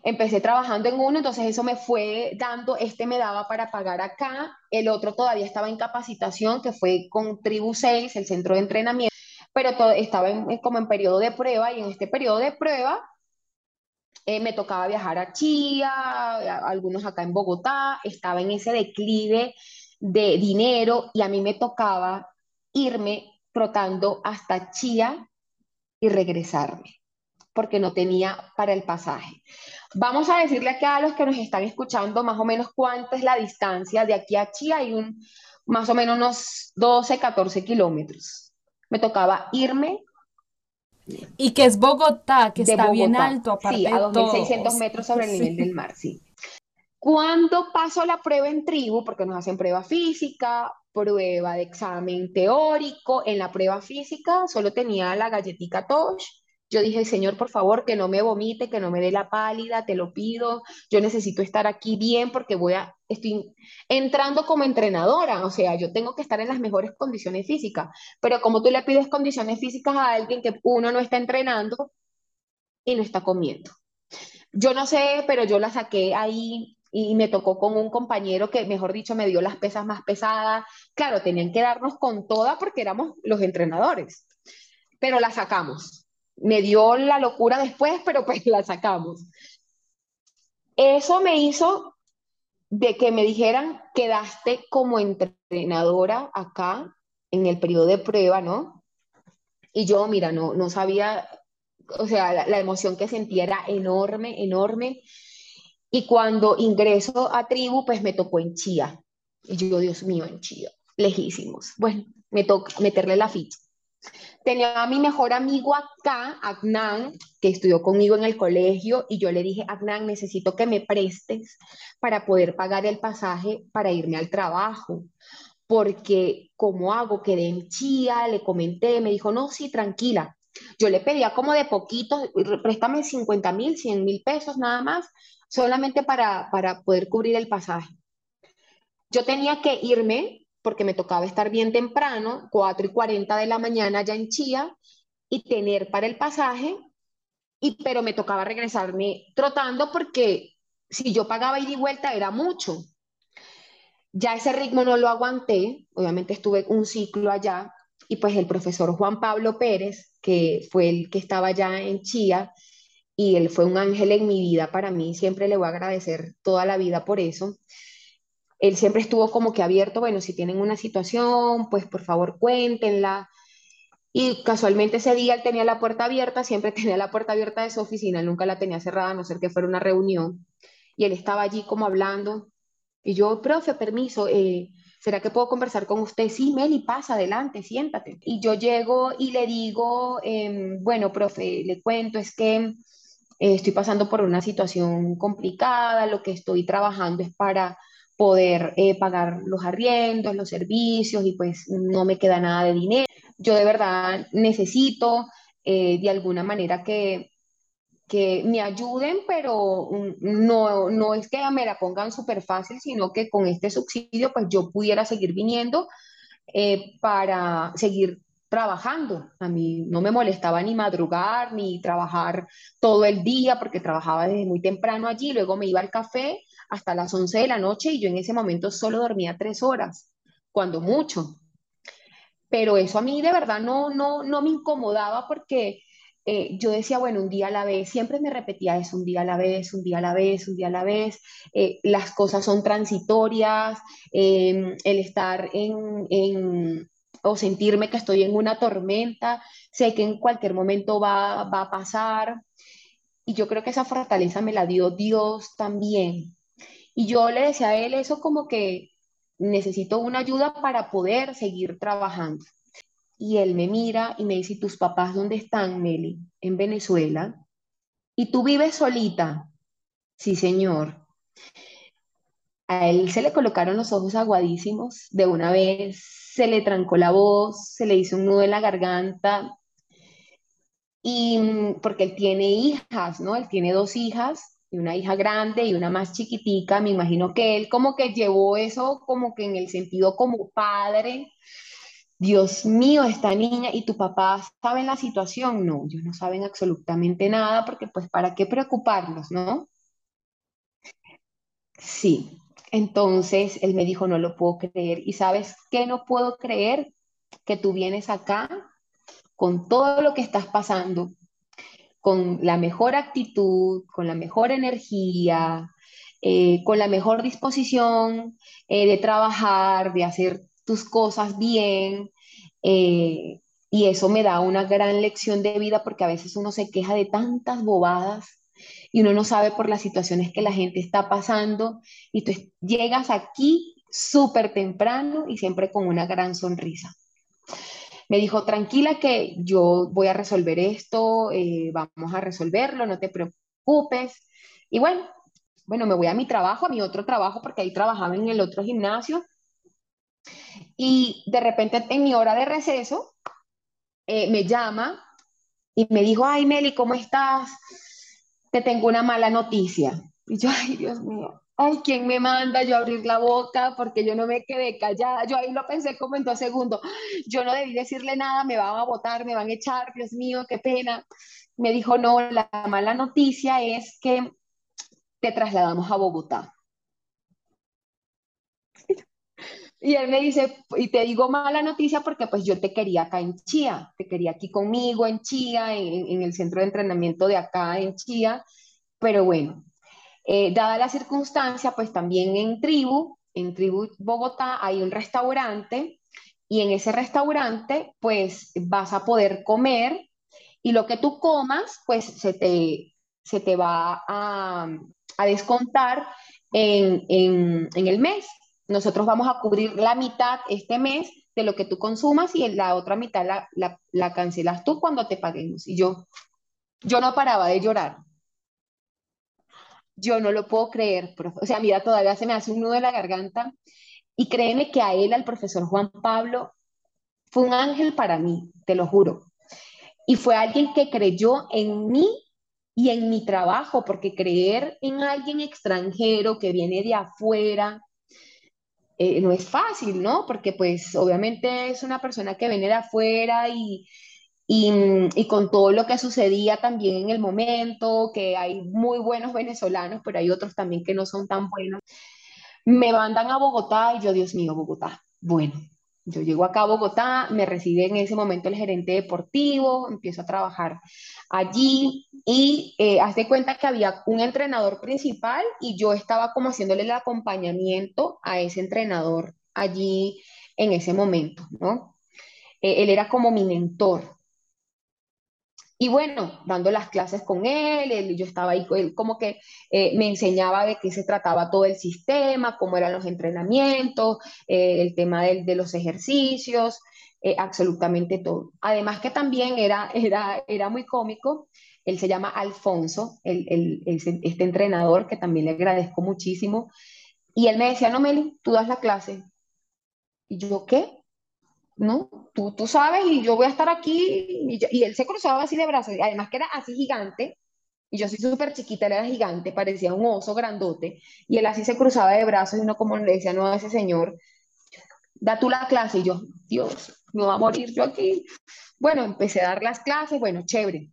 Empecé trabajando en uno, entonces eso me fue dando, este me daba para pagar acá, el otro todavía estaba en capacitación, que fue con Tribu 6, el centro de entrenamiento, pero todo, estaba como en periodo de prueba y en este periodo de prueba eh, me tocaba viajar a Chía, algunos acá en Bogotá, estaba en ese declive de dinero y a mí me tocaba irme trotando hasta Chía y regresarme porque no tenía para el pasaje. Vamos a decirle acá a los que nos están escuchando más o menos cuánta es la distancia de aquí a Chía, hay un, más o menos unos 12, 14 kilómetros. Me tocaba irme y que es Bogotá, que está bien alto, aparte sí, a 2.600 metros sobre el nivel del mar, sí. Cuando paso la prueba en tribu, porque nos hacen prueba física, prueba de examen teórico, en la prueba física solo tenía la galletita Tosh, yo dije, Señor, por favor, que no me vomite, que no me dé la pálida, te lo pido. Yo necesito estar aquí bien porque voy a, estoy entrando como entrenadora, o sea, yo tengo que estar en las mejores condiciones físicas. Pero como tú le pides condiciones físicas a alguien que uno no está entrenando y no está comiendo. Yo no sé, pero yo la saqué ahí y me tocó con un compañero que, mejor dicho, me dio las pesas más pesadas. Claro, tenían que darnos con toda porque éramos los entrenadores, pero la sacamos. Me dio la locura después, pero pues la sacamos. Eso me hizo de que me dijeran, quedaste como entrenadora acá en el periodo de prueba, ¿no? Y yo, mira, no, no sabía, o sea, la, la emoción que sentía era enorme, enorme. Y cuando ingreso a tribu, pues me tocó en Chía. Y yo, Dios mío, en Chía, lejísimos. Bueno, me toca meterle la ficha. Tenía a mi mejor amigo acá, Agnan, que estudió conmigo en el colegio, y yo le dije, Agnan, necesito que me prestes para poder pagar el pasaje para irme al trabajo. Porque, ¿cómo hago? Quedé en Chía, le comenté, me dijo, no, sí, tranquila. Yo le pedía como de poquito, préstame 50 mil, 100 mil pesos nada más, solamente para, para poder cubrir el pasaje. Yo tenía que irme porque me tocaba estar bien temprano, 4 y 40 de la mañana ya en Chía, y tener para el pasaje, y, pero me tocaba regresarme trotando porque si yo pagaba ida y vuelta era mucho. Ya ese ritmo no lo aguanté, obviamente estuve un ciclo allá, y pues el profesor Juan Pablo Pérez, que fue el que estaba allá en Chía, y él fue un ángel en mi vida para mí, siempre le voy a agradecer toda la vida por eso. Él siempre estuvo como que abierto, bueno, si tienen una situación, pues por favor cuéntenla. Y casualmente ese día él tenía la puerta abierta, siempre tenía la puerta abierta de su oficina, nunca la tenía cerrada, a no ser que fuera una reunión. Y él estaba allí como hablando. Y yo, profe, permiso, eh, ¿será que puedo conversar con usted? Sí, Meli, pasa adelante, siéntate. Y yo llego y le digo, eh, bueno, profe, le cuento, es que eh, estoy pasando por una situación complicada, lo que estoy trabajando es para poder eh, pagar los arriendos, los servicios y pues no me queda nada de dinero. Yo de verdad necesito eh, de alguna manera que, que me ayuden, pero no, no es que me la pongan súper fácil, sino que con este subsidio pues yo pudiera seguir viniendo para seguir trabajando. A mí no me molestaba ni madrugar, ni trabajar todo el día, porque trabajaba desde muy temprano allí, luego me iba al café hasta las 11 de la noche y yo en ese momento solo dormía tres horas, cuando mucho. Pero eso a mí de verdad no, no, no me incomodaba porque eh, yo decía, bueno, un día a la vez, siempre me repetía eso, un día a la vez, un día a la vez, un día a la vez, eh, las cosas son transitorias, em, el estar en, en, o sentirme que estoy en una tormenta, sé que en cualquier momento va, va a pasar. Y yo creo que esa fortaleza me la dio Dios también. Y yo le decía a él eso como que necesito una ayuda para poder seguir trabajando. Y él me mira y me dice, ¿y tus papás dónde están, Meli? En Venezuela. ¿Y tú vives solita? Sí, señor. A él se le colocaron los ojos aguadísimos de una vez se le trancó la voz, se le hizo un nudo en la garganta, y mm, porque él tiene hijas, ¿no? Él tiene dos hijas, y una hija grande y una más chiquitica, me imagino que él como que llevó eso como que en el sentido como padre, Dios mío, esta niña y tu papá saben la situación, no, ellos no saben absolutamente nada porque pues para qué preocuparlos, ¿no? Sí, entonces él me dijo, no lo puedo creer. ¿Y sabes qué no puedo creer? Que tú vienes acá con todo lo que estás pasando, con la mejor actitud, con la mejor energía, eh, con la mejor disposición eh, de trabajar, de hacer tus cosas bien. Eh, y eso me da una gran lección de vida porque a veces uno se queja de tantas bobadas y uno no sabe por las situaciones que la gente está pasando y tú llegas aquí súper temprano y siempre con una gran sonrisa. Me dijo, tranquila que yo voy a resolver esto, eh, vamos a resolverlo, no te preocupes. Y bueno, bueno, me voy a mi trabajo, a mi otro trabajo, porque ahí trabajaba en el otro gimnasio. Y de repente en mi hora de receso, eh, me llama y me dijo, ay Meli, ¿cómo estás? te tengo una mala noticia. Y yo, ay, Dios mío, ay, ¿quién me manda yo a abrir la boca? Porque yo no me quedé callada. Yo ahí lo pensé como en dos segundos. Yo no debí decirle nada, me van a votar, me van a echar, Dios mío, qué pena. Me dijo, no, la mala noticia es que te trasladamos a Bogotá. Y él me dice, y te digo mala noticia porque pues yo te quería acá en Chía, te quería aquí conmigo en Chía, en el centro de entrenamiento de acá en Chía, pero bueno, eh, dada la circunstancia, pues también en Tribu, en Tribu Bogotá hay un restaurante y en ese restaurante pues vas a poder comer y lo que tú comas pues se te, se te va a, a descontar en, en, en el mes. Nosotros vamos a cubrir la mitad este mes de lo que tú consumas y la otra mitad la, la, cancelas tú cuando te paguemos. Y yo, yo no paraba de llorar. Yo no lo puedo creer, O sea, mira, todavía se me hace un nudo en la garganta. Y créeme que a él, al profesor Juan Pablo, fue un ángel para mí, te lo juro. Y fue alguien que creyó en mí y en mi trabajo, porque creer en alguien extranjero que viene de afuera, eh, no es fácil, ¿no? Porque pues obviamente es una persona que viene de afuera y, y, con todo lo que sucedía también en el momento, que hay muy buenos venezolanos, pero hay otros también que no son tan buenos. Me mandan a Bogotá y yo, Dios mío, Bogotá. Bueno, yo llego acá a Bogotá, me recibe en ese momento el gerente deportivo, empiezo a trabajar allí y eh, haz de cuenta que había un entrenador principal y yo estaba como haciéndole el acompañamiento a ese entrenador allí en ese momento, ¿no? Eh, él era como mi mentor. Y bueno, dando las clases con él, yo estaba ahí, él como que eh, me enseñaba de qué se trataba todo el sistema, cómo eran los entrenamientos, eh, el tema de los ejercicios, eh, absolutamente todo. Además que también era, era, era muy cómico, él se llama Alfonso, este entrenador que también le agradezco muchísimo, y él me decía, no, Meli, tú das la clase. Y yo, ¿qué? ¿No? Tú, tú sabes y yo voy a estar aquí. Y, él se cruzaba así de brazos, además que era así gigante, y yo soy súper chiquita, él era gigante, parecía un oso grandote, y él así se cruzaba de brazos y uno como le decía, no, a ese señor, da tú la clase, y yo, Dios, me va a morir yo aquí. Bueno, empecé a dar las clases, bueno, chévere.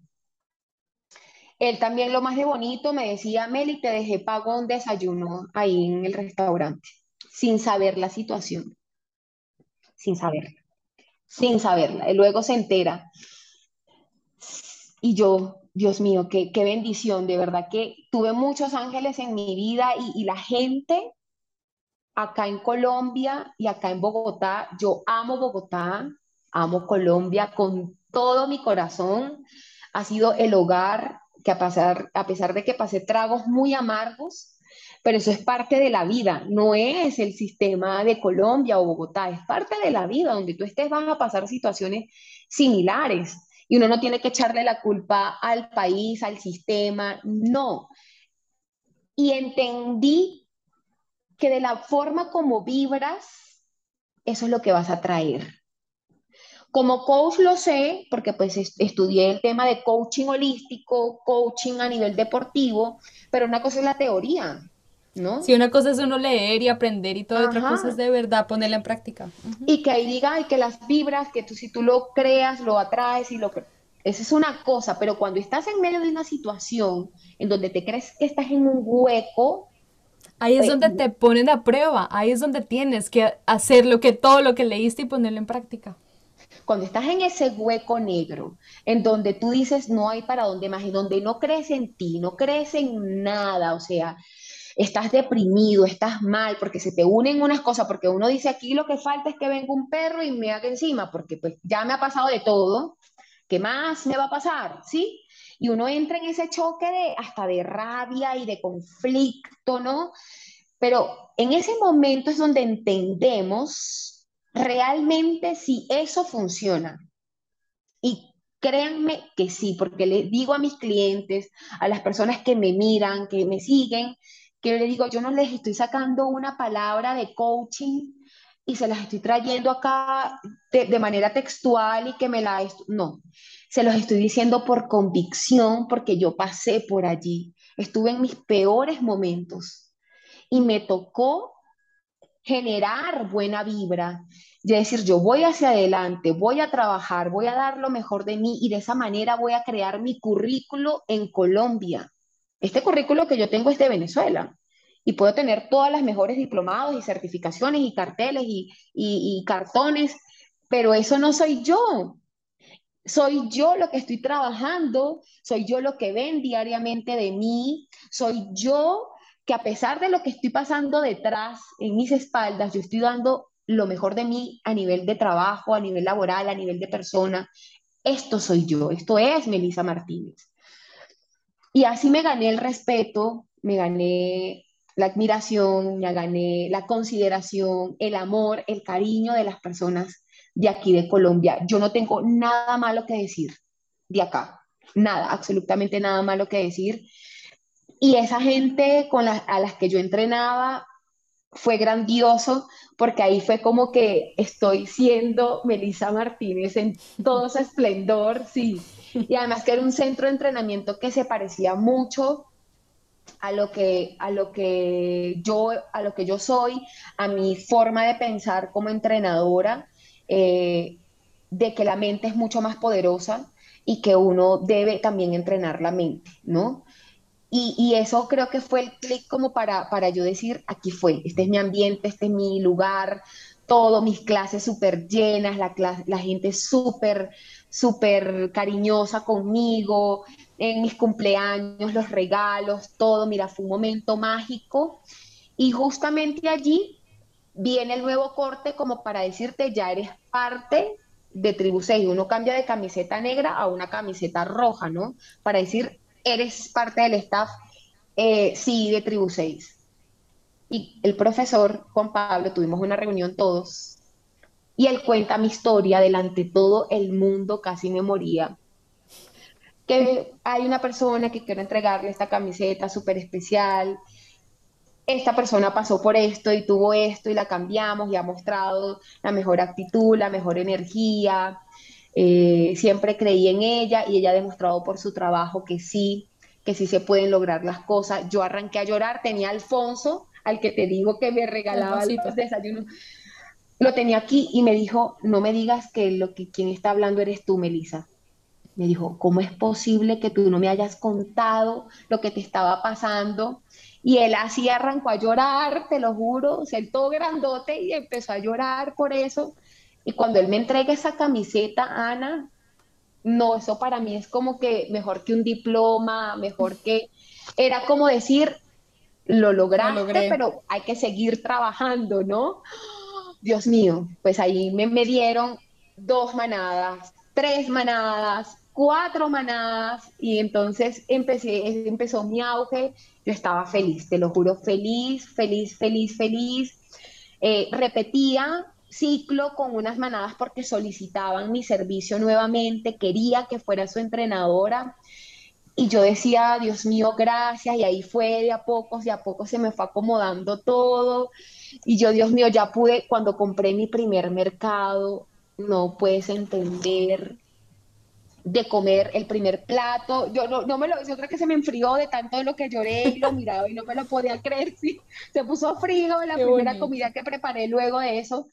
Él también lo más de bonito me decía, Meli, te dejé pago un desayuno ahí en el restaurante, sin saber la situación, sin saberla sin saberla. Y luego se entera. Y yo, Dios mío, qué, qué bendición, de verdad que tuve muchos ángeles en mi vida y, la gente acá en Colombia y acá en Bogotá, yo amo Bogotá, amo Colombia con todo mi corazón. Ha sido el hogar que a, pasar, a pesar de que pasé tragos muy amargos, pero eso es parte de la vida, no es el sistema de Colombia o Bogotá, es parte de la vida, donde tú estés vas a pasar situaciones similares y uno no tiene que echarle la culpa al país, al sistema, no. Y entendí que de la forma como vibras, eso es lo que vas a traer. Como coach lo sé, porque pues estudié el tema de coaching holístico, coaching a nivel deportivo, pero una cosa es la teoría, ¿no? Sí, una cosa es uno leer y aprender y toda otra cosa es de verdad ponerla en práctica. Y que ahí diga, y que las vibras, que tú si tú lo creas, lo atraes y lo... Esa es una cosa, pero cuando estás en medio de una situación en donde te crees que estás en un hueco, Ahí es pues, donde te ponen a prueba, ahí es donde tienes que hacer lo que todo lo que leíste y ponerlo en práctica. Cuando estás en ese hueco negro, en donde tú dices no hay para dónde más, y donde no crees en ti, no crees en nada, o sea, estás deprimido, estás mal, porque se te unen unas cosas, porque uno dice aquí lo que falta es que venga un perro y me haga encima, porque pues ya me ha pasado de todo, ¿qué más me va a pasar? ¿Sí? Y uno entra en ese choque de hasta de rabia y de conflicto, ¿no? Pero en ese momento es donde entendemos realmente si eso funciona. Y créanme que sí, porque le digo a mis clientes, a las personas que me miran, que me siguen, que le digo, yo no les estoy sacando una palabra de coaching y se las estoy trayendo acá de, manera textual y que me la... No, se los estoy diciendo por convicción porque yo pasé por allí, estuve en mis peores momentos y me tocó generar buena vibra, de decir, yo voy hacia adelante, voy a trabajar, voy a dar lo mejor de mí y de esa manera voy a crear mi currículo en Colombia este currículo que yo tengo es de Venezuela y puedo tener todas las mejores diplomados y certificaciones y carteles y, cartones, pero eso no soy yo. Soy yo lo que estoy trabajando, soy yo lo que ven diariamente de mí, soy yo que a pesar de lo que estoy pasando detrás, en mis espaldas, yo estoy dando lo mejor de mí a nivel de trabajo, a nivel laboral, a nivel de persona. Esto soy yo, esto es Melissa Martínez. Y así me gané el respeto, me gané la admiración, me gané la consideración, el amor, el cariño de las personas de aquí de Colombia. Yo no tengo nada malo que decir de acá, nada, absolutamente nada malo que decir. Y esa gente con a las que yo entrenaba fue grandioso porque ahí fue como que estoy siendo Melissa Martínez en todo su esplendor, sí. Y además que era un centro de entrenamiento que se parecía mucho a lo que, a lo que, yo, a lo que yo soy, a mi forma de pensar como entrenadora, eh, de que la mente es mucho más poderosa y que uno debe también entrenar la mente, ¿no? Y, y eso creo que fue el clic como para, para yo decir, aquí fue, este es mi ambiente, este es mi lugar, todo, mis clases súper llenas, la, la gente súper, súper cariñosa conmigo, en mis cumpleaños, los regalos, todo, mira, fue un momento mágico. Y justamente allí viene el nuevo corte como para decirte, ya eres parte de Tribu 6. Uno cambia de camiseta negra a una camiseta roja, ¿no? Para decir, eres parte del staff, eh, sí, de Tribu 6. Y el profesor Juan Pablo, tuvimos una reunión todos, y él cuenta mi historia delante de todo el mundo, casi me moría. Que hay una persona que quiere entregarle esta camiseta súper especial, esta persona pasó por esto y tuvo esto y la cambiamos y ha mostrado la mejor actitud, la mejor energía, eh, siempre creí en ella y ella ha demostrado por su trabajo que sí, que sí se pueden lograr las cosas. Yo arranqué a llorar, tenía a Alfonso, al que te digo que me regalaba los desayunos, lo tenía aquí y me dijo, no me digas que lo que quien está hablando eres tú, Melissa me dijo, ¿cómo es posible que tú no me hayas contado lo que te estaba pasando? Y él así arrancó a llorar, te lo juro, sentó grandote y empezó a llorar por eso. Y cuando él me entrega esa camiseta, Ana, no, eso para mí es como que mejor que un diploma, mejor que... Era como decir, lo lograste, pero hay que seguir trabajando, ¿no? Dios mío, pues ahí me, dieron dos manadas, tres manadas, cuatro manadas y entonces empecé, empezó mi auge, yo estaba feliz, te lo juro, feliz, feliz, feliz, feliz. Eh, repetía ciclo con unas manadas porque solicitaban mi servicio nuevamente, quería que fuera su entrenadora. Y yo decía, Dios mío, gracias. Y ahí fue de a poco, de a poco se me fue acomodando todo. Y yo, Dios mío, ya pude, cuando compré mi primer mercado, no puedes entender de comer el primer plato. Yo no, no me lo, es otra que se me enfrió de tanto de lo que lloré y lo miraba y no me lo podía creer. Sí, se puso frío la primera comida que preparé luego de eso.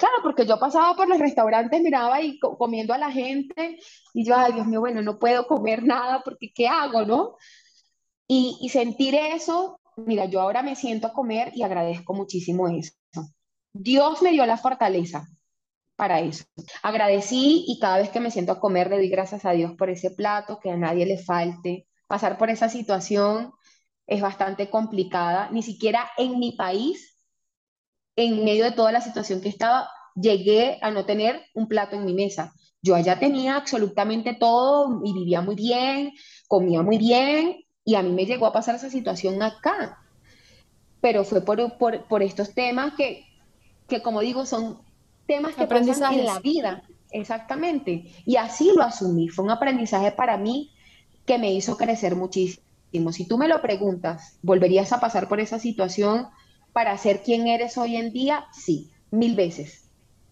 Claro, porque yo pasaba por los restaurantes, miraba y comiendo a la gente y yo, ay Dios mío, bueno, no puedo comer nada porque ¿qué hago, no? Y, y sentir eso, mira, yo ahora me siento a comer y agradezco muchísimo eso. Dios me dio la fortaleza para eso. Agradecí y cada vez que me siento a comer le doy gracias a Dios por ese plato, que a nadie le falte. Pasar por esa situación es bastante complicada. Ni siquiera en mi país, en medio de toda la situación que estaba, llegué a no tener un plato en mi mesa. Yo allá tenía absolutamente todo y vivía muy bien, comía muy bien y a mí me llegó a pasar esa situación acá. Pero fue por, por, por estos temas que, que, como digo, son temas que pasan en la vida. Exactamente. Y así lo asumí. Fue un aprendizaje para mí que me hizo crecer muchísimo. Si tú me lo preguntas, ¿volverías a pasar por esa situación para ser quien eres hoy en día? Sí, mil veces.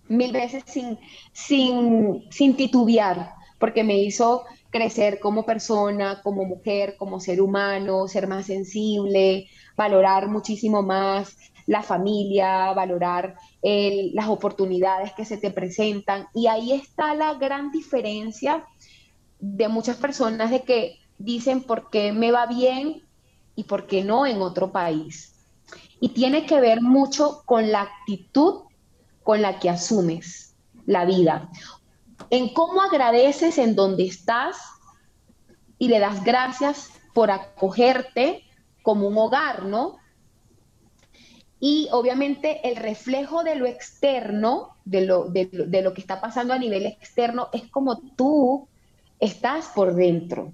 Mil veces sin, sin, sin titubear, porque me hizo crecer como persona, como mujer, como ser humano, ser más sensible, valorar muchísimo más la familia, valorar las oportunidades que se te presentan. Y ahí está la gran diferencia de muchas personas de que dicen por qué me va bien y por qué no en otro país. Y tiene que ver mucho con la actitud con la que asumes la vida. En cómo agradeces en donde estás y le das gracias por acogerte como un hogar, ¿no? Y obviamente el reflejo de lo externo, de lo, de, lo que está pasando a nivel externo, es como tú estás por dentro.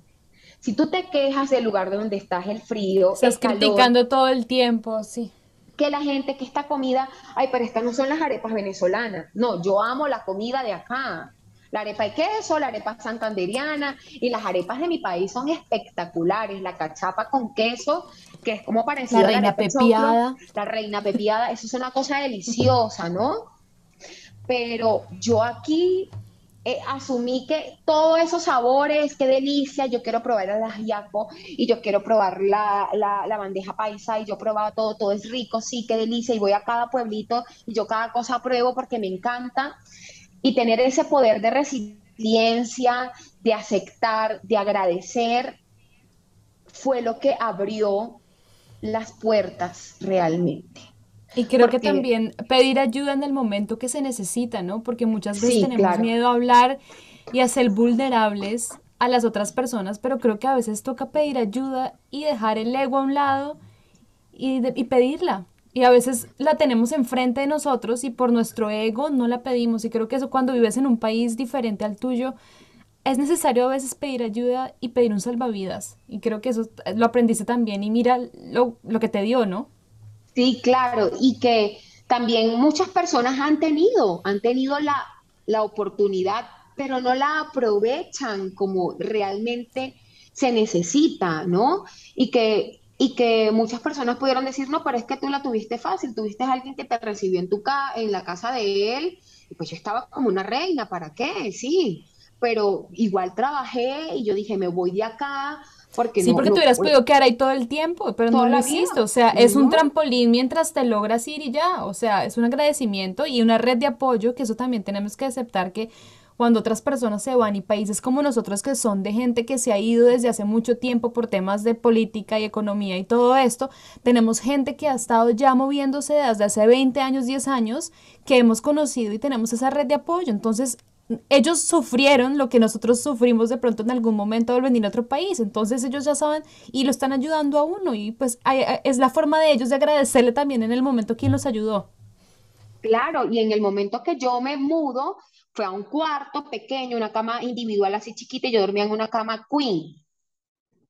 Si tú te quejas del lugar donde estás, el frío, estás criticando todo el tiempo, sí. Que la gente, que esta comida, ay, pero estas no son las arepas venezolanas. No, yo amo la comida de acá. La arepa de queso, la arepa santanderiana y las arepas de mi país son espectaculares. La cachapa con queso, que es como parecida la reina pepiada. la reina pepiada, eso es una cosa deliciosa, ¿no? Pero yo aquí eh, asumí que todos esos sabores, qué delicia, yo quiero probar el ajiaco y yo quiero probar la, la, bandeja paisa y yo probaba todo, todo es rico, sí, qué delicia, y voy a cada pueblito y yo cada cosa pruebo porque me encanta. Y tener ese poder de resiliencia, de aceptar, de agradecer, fue lo que abrió las puertas realmente. Y creo que también pedir ayuda en el momento que se necesita, ¿no? Porque muchas veces tenemos miedo a hablar y a ser vulnerables a las otras personas, pero creo que a veces toca pedir ayuda y dejar el ego a un lado y, y pedirla. Y a veces la tenemos enfrente de nosotros y por nuestro ego no la pedimos. Y creo que eso cuando vives en un país diferente al tuyo, es necesario a veces pedir ayuda y pedir un salvavidas. Y creo que eso lo aprendiste también y mira lo, lo que te dio, ¿no? Sí, claro, y que también muchas personas han tenido, han tenido la, la oportunidad, pero no la aprovechan como realmente se necesita, ¿no? Y que, y que muchas personas pudieron decir, no, pero es que tú la tuviste fácil, tuviste a alguien que te recibió en, tu ca en la casa de él, y pues yo estaba como una reina, ¿para qué? Sí, pero igual trabajé y yo dije, me voy de acá, sí, porque tú hubieras podido quedar ahí todo el tiempo, pero no lo hiciste. O sea, es un trampolín mientras te logras ir y ya. O sea, es un agradecimiento y una red de apoyo, que eso también tenemos que aceptar que cuando otras personas se van y países como nosotros que son de gente que se ha ido desde hace mucho tiempo por temas de política y economía y todo esto, tenemos gente que ha estado ya moviéndose desde hace 20 años, 10 años, que hemos conocido y tenemos esa red de apoyo. Entonces, ellos sufrieron lo que nosotros sufrimos de pronto en algún momento al venir a otro país. Entonces ellos ya saben y lo están ayudando a uno y pues es la forma de ellos de agradecerle también en el momento quien los ayudó. Claro, y en el momento que yo me mudo, fue a un cuarto pequeño, una cama individual así chiquita y yo dormía en una cama queen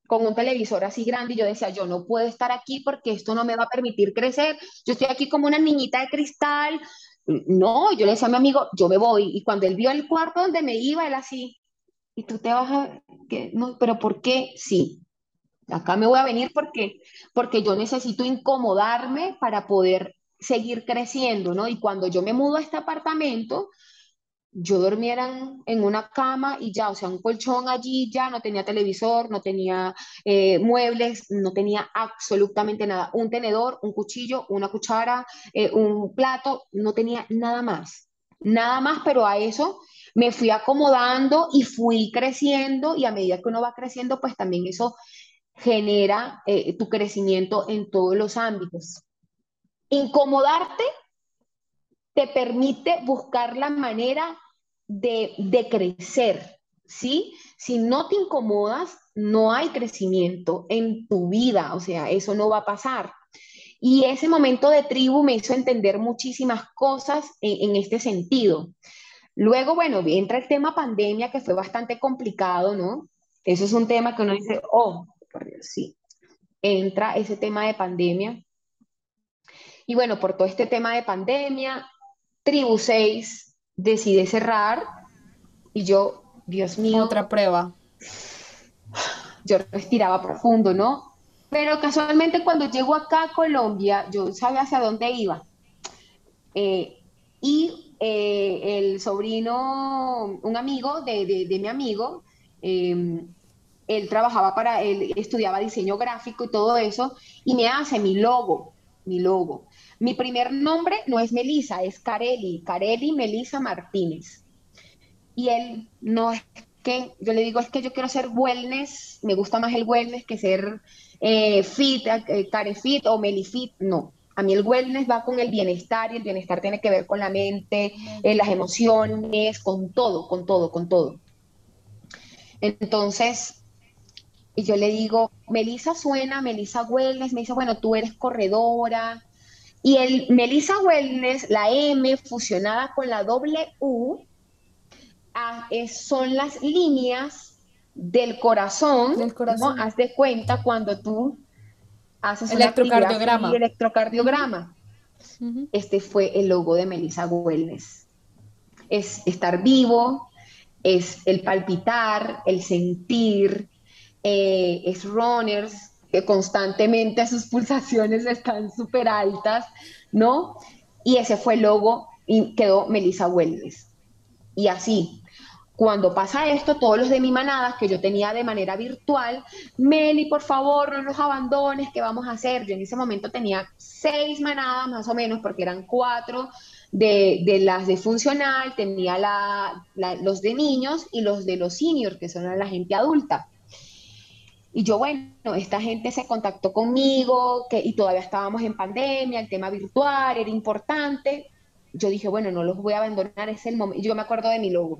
con un televisor así grande y yo decía, yo no puedo estar aquí porque esto no me va a permitir crecer. Yo estoy aquí como una niñita de cristal, no, yo le decía a mi amigo, yo me voy. Y cuando él vio el cuarto donde me iba, él así, y tú te vas a... No, pero ¿por qué? Sí, acá me voy a venir porque, porque yo necesito incomodarme para poder seguir creciendo, ¿no? Y cuando yo me mudo a este apartamento, yo dormía en una cama y ya, o sea, un colchón allí, ya no tenía televisor, no tenía eh, muebles, no tenía absolutamente nada. Un tenedor, un cuchillo, una cuchara, eh, un plato, no tenía nada más. Nada más, pero a eso me fui acomodando y fui creciendo y a medida que uno va creciendo, pues también eso genera eh, tu crecimiento en todos los ámbitos. Incomodarte te permite buscar la manera de, crecer, ¿sí? Si no te incomodas, no hay crecimiento en tu vida, o sea, eso no va a pasar. Y ese momento de tribu me hizo entender muchísimas cosas en, este sentido. Luego, bueno, entra el tema pandemia, que fue bastante complicado, ¿no? Eso es un tema que uno dice, oh, sí. Entra ese tema de pandemia. Y bueno, por todo este tema de pandemia, Tribu 6 decide cerrar y yo, Dios mío. Otra prueba. Yo respiraba profundo, ¿no? Pero casualmente cuando llego acá a Colombia, yo sabía hacia dónde iba. Eh, y eh, el sobrino, un amigo de, mi amigo, em, él trabajaba para, él estudiaba diseño gráfico y todo eso, y me hace mi logo, mi logo. Mi primer nombre no es Melisa, es Careli, Careli Melisa Martínez. Y él no que, yo le digo, es que yo quiero ser wellness, me gusta más el wellness que ser eh, fit, eh, care fit o melifit, no. A mí el wellness va con el bienestar y el bienestar tiene que ver con la mente, eh, las emociones, con todo, con todo, con todo. Entonces, yo le digo, Melissa suena, Melissa Wellness, me dice, bueno, tú eres corredora. Y el Melissa Wellness, la M fusionada con la doble U, ah, son las líneas del corazón. Del corazón. Haz de cuenta cuando tú haces electrocardiograma. Un electrocardiograma. Este fue el logo de Melissa Wellness. Es estar vivo, es el palpitar, el sentir, eh, es runners, que constantemente sus pulsaciones están súper altas, ¿no? Y ese fue el logo y quedó Melissa Wellness. Y así, cuando pasa esto, todos los de mi manada que yo tenía de manera virtual, Meli, por favor, no los abandones, ¿qué vamos a hacer? Yo en ese momento tenía seis manadas más o menos, porque eran cuatro de, las de funcional, tenía los de niños y los de los seniors, que son la gente adulta. Y yo, bueno, esta gente se contactó conmigo que, y todavía estábamos en pandemia, el tema virtual era importante. Yo dije, bueno, no los voy a abandonar, es el momento. Yo me acuerdo de mi logo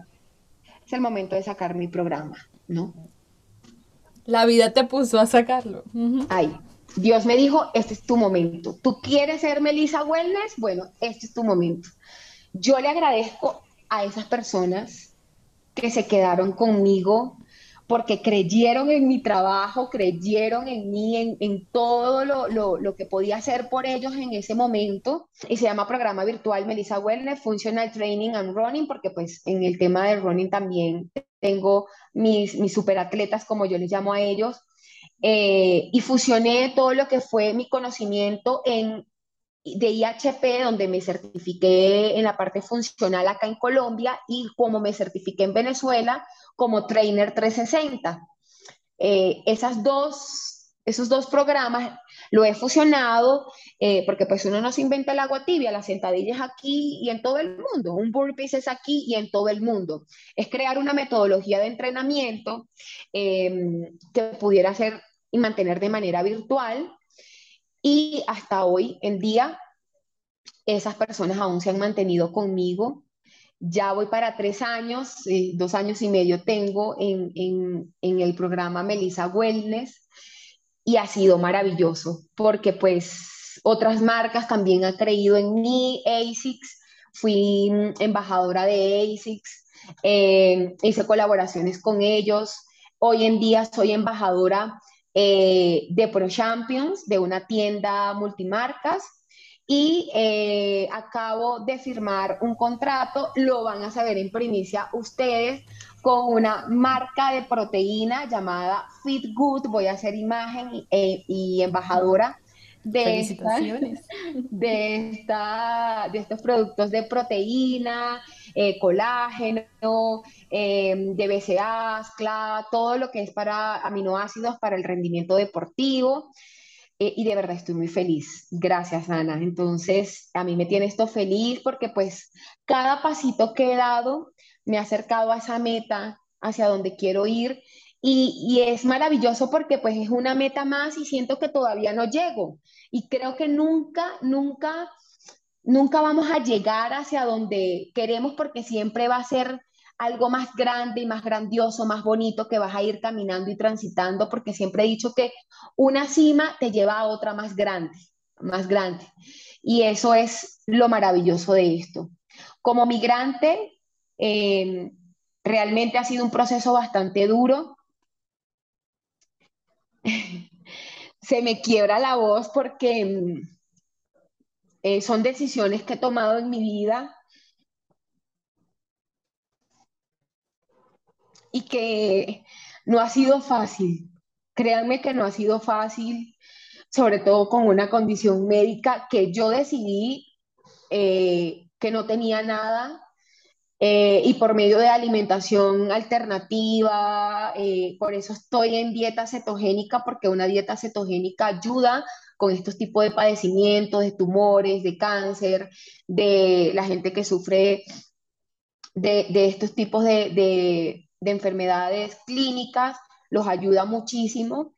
es el momento de sacar mi programa, ¿no? La vida te puso a sacarlo. Ay, Dios me dijo, este es tu momento. ¿Tú quieres ser Melissa Wellness? Bueno, este es tu momento. Yo le agradezco a esas personas que se quedaron conmigo porque creyeron en mi trabajo, creyeron en mí, en, todo lo, que podía hacer por ellos en ese momento. Y se llama programa virtual Melissa Wellness Functional Training and Running, porque pues en el tema del running también tengo mis, mis superatletas, como yo les llamo a ellos. Eh, y fusioné todo lo que fue mi conocimiento en de IHP, donde me certifiqué en la parte funcional acá en Colombia y como me certifiqué en Venezuela como Trainer 360. Eh, esas dos, esos dos programas lo he fusionado eh, porque pues uno no se inventa el agua tibia, las sentadillas aquí y en todo el mundo, un burpees es aquí y en todo el mundo. Es crear una metodología de entrenamiento em, que pudiera ser y mantener de manera virtual y hasta hoy en día, esas personas aún se han mantenido conmigo. Ya voy para tres años, eh, dos años y medio tengo en, en, el programa Melissa Wellness. Y ha sido maravilloso porque pues otras marcas también han creído en mí, ASICS, fui embajadora de ASICS, eh, hice colaboraciones con ellos, hoy en día soy embajadora eh, de Pro Champions, de una tienda multimarcas, y eh, acabo de firmar un contrato, lo van a saber en primicia ustedes, con una marca de proteína llamada Fit Good, voy a hacer imagen eh, y embajadora de, de, esta, de estos productos de proteína, eh, colágeno, eh, de BCAAs, CLA, todo lo que es para aminoácidos para el rendimiento deportivo. Eh, y de verdad estoy muy feliz. Gracias, Ana. Entonces, a mí me tiene esto feliz porque pues cada pasito que he dado me ha acercado a esa meta, hacia donde quiero ir y, es maravilloso porque pues es una meta más y siento que todavía no llego. Y creo que nunca, nunca, nunca vamos a llegar hacia donde queremos porque siempre va a ser algo más grande y más grandioso, más bonito que vas a ir caminando y transitando porque siempre he dicho que una cima te lleva a otra más grande, más grande. Y eso es lo maravilloso de esto. Como migrante, eh, realmente ha sido un proceso bastante duro se me quiebra la voz porque mm, eh, son decisiones que he tomado en mi vida y que no ha sido fácil. Créanme que no ha sido fácil, sobre todo con una condición médica que yo decidí eh, que no tenía nada eh, y por medio de alimentación alternativa, por eso estoy en dieta cetogénica, porque una dieta cetogénica ayuda con estos tipos de padecimientos, de tumores, de cáncer, de la gente que sufre de, estos tipos de, de enfermedades clínicas, los ayuda muchísimo.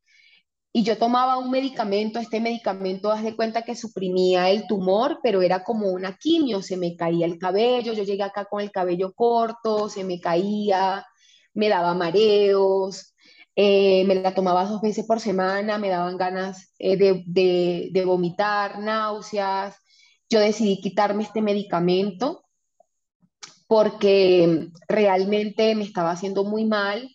Y yo tomaba un medicamento, este medicamento, haz de cuenta que suprimía el tumor, pero era como una quimio, se me caía el cabello, yo llegué acá con el cabello corto, se me caía, me daba mareos, eh, me la tomaba dos veces por semana, me daban ganas eh, de, de, de vomitar, náuseas. Yo decidí quitarme este medicamento porque realmente me estaba haciendo muy mal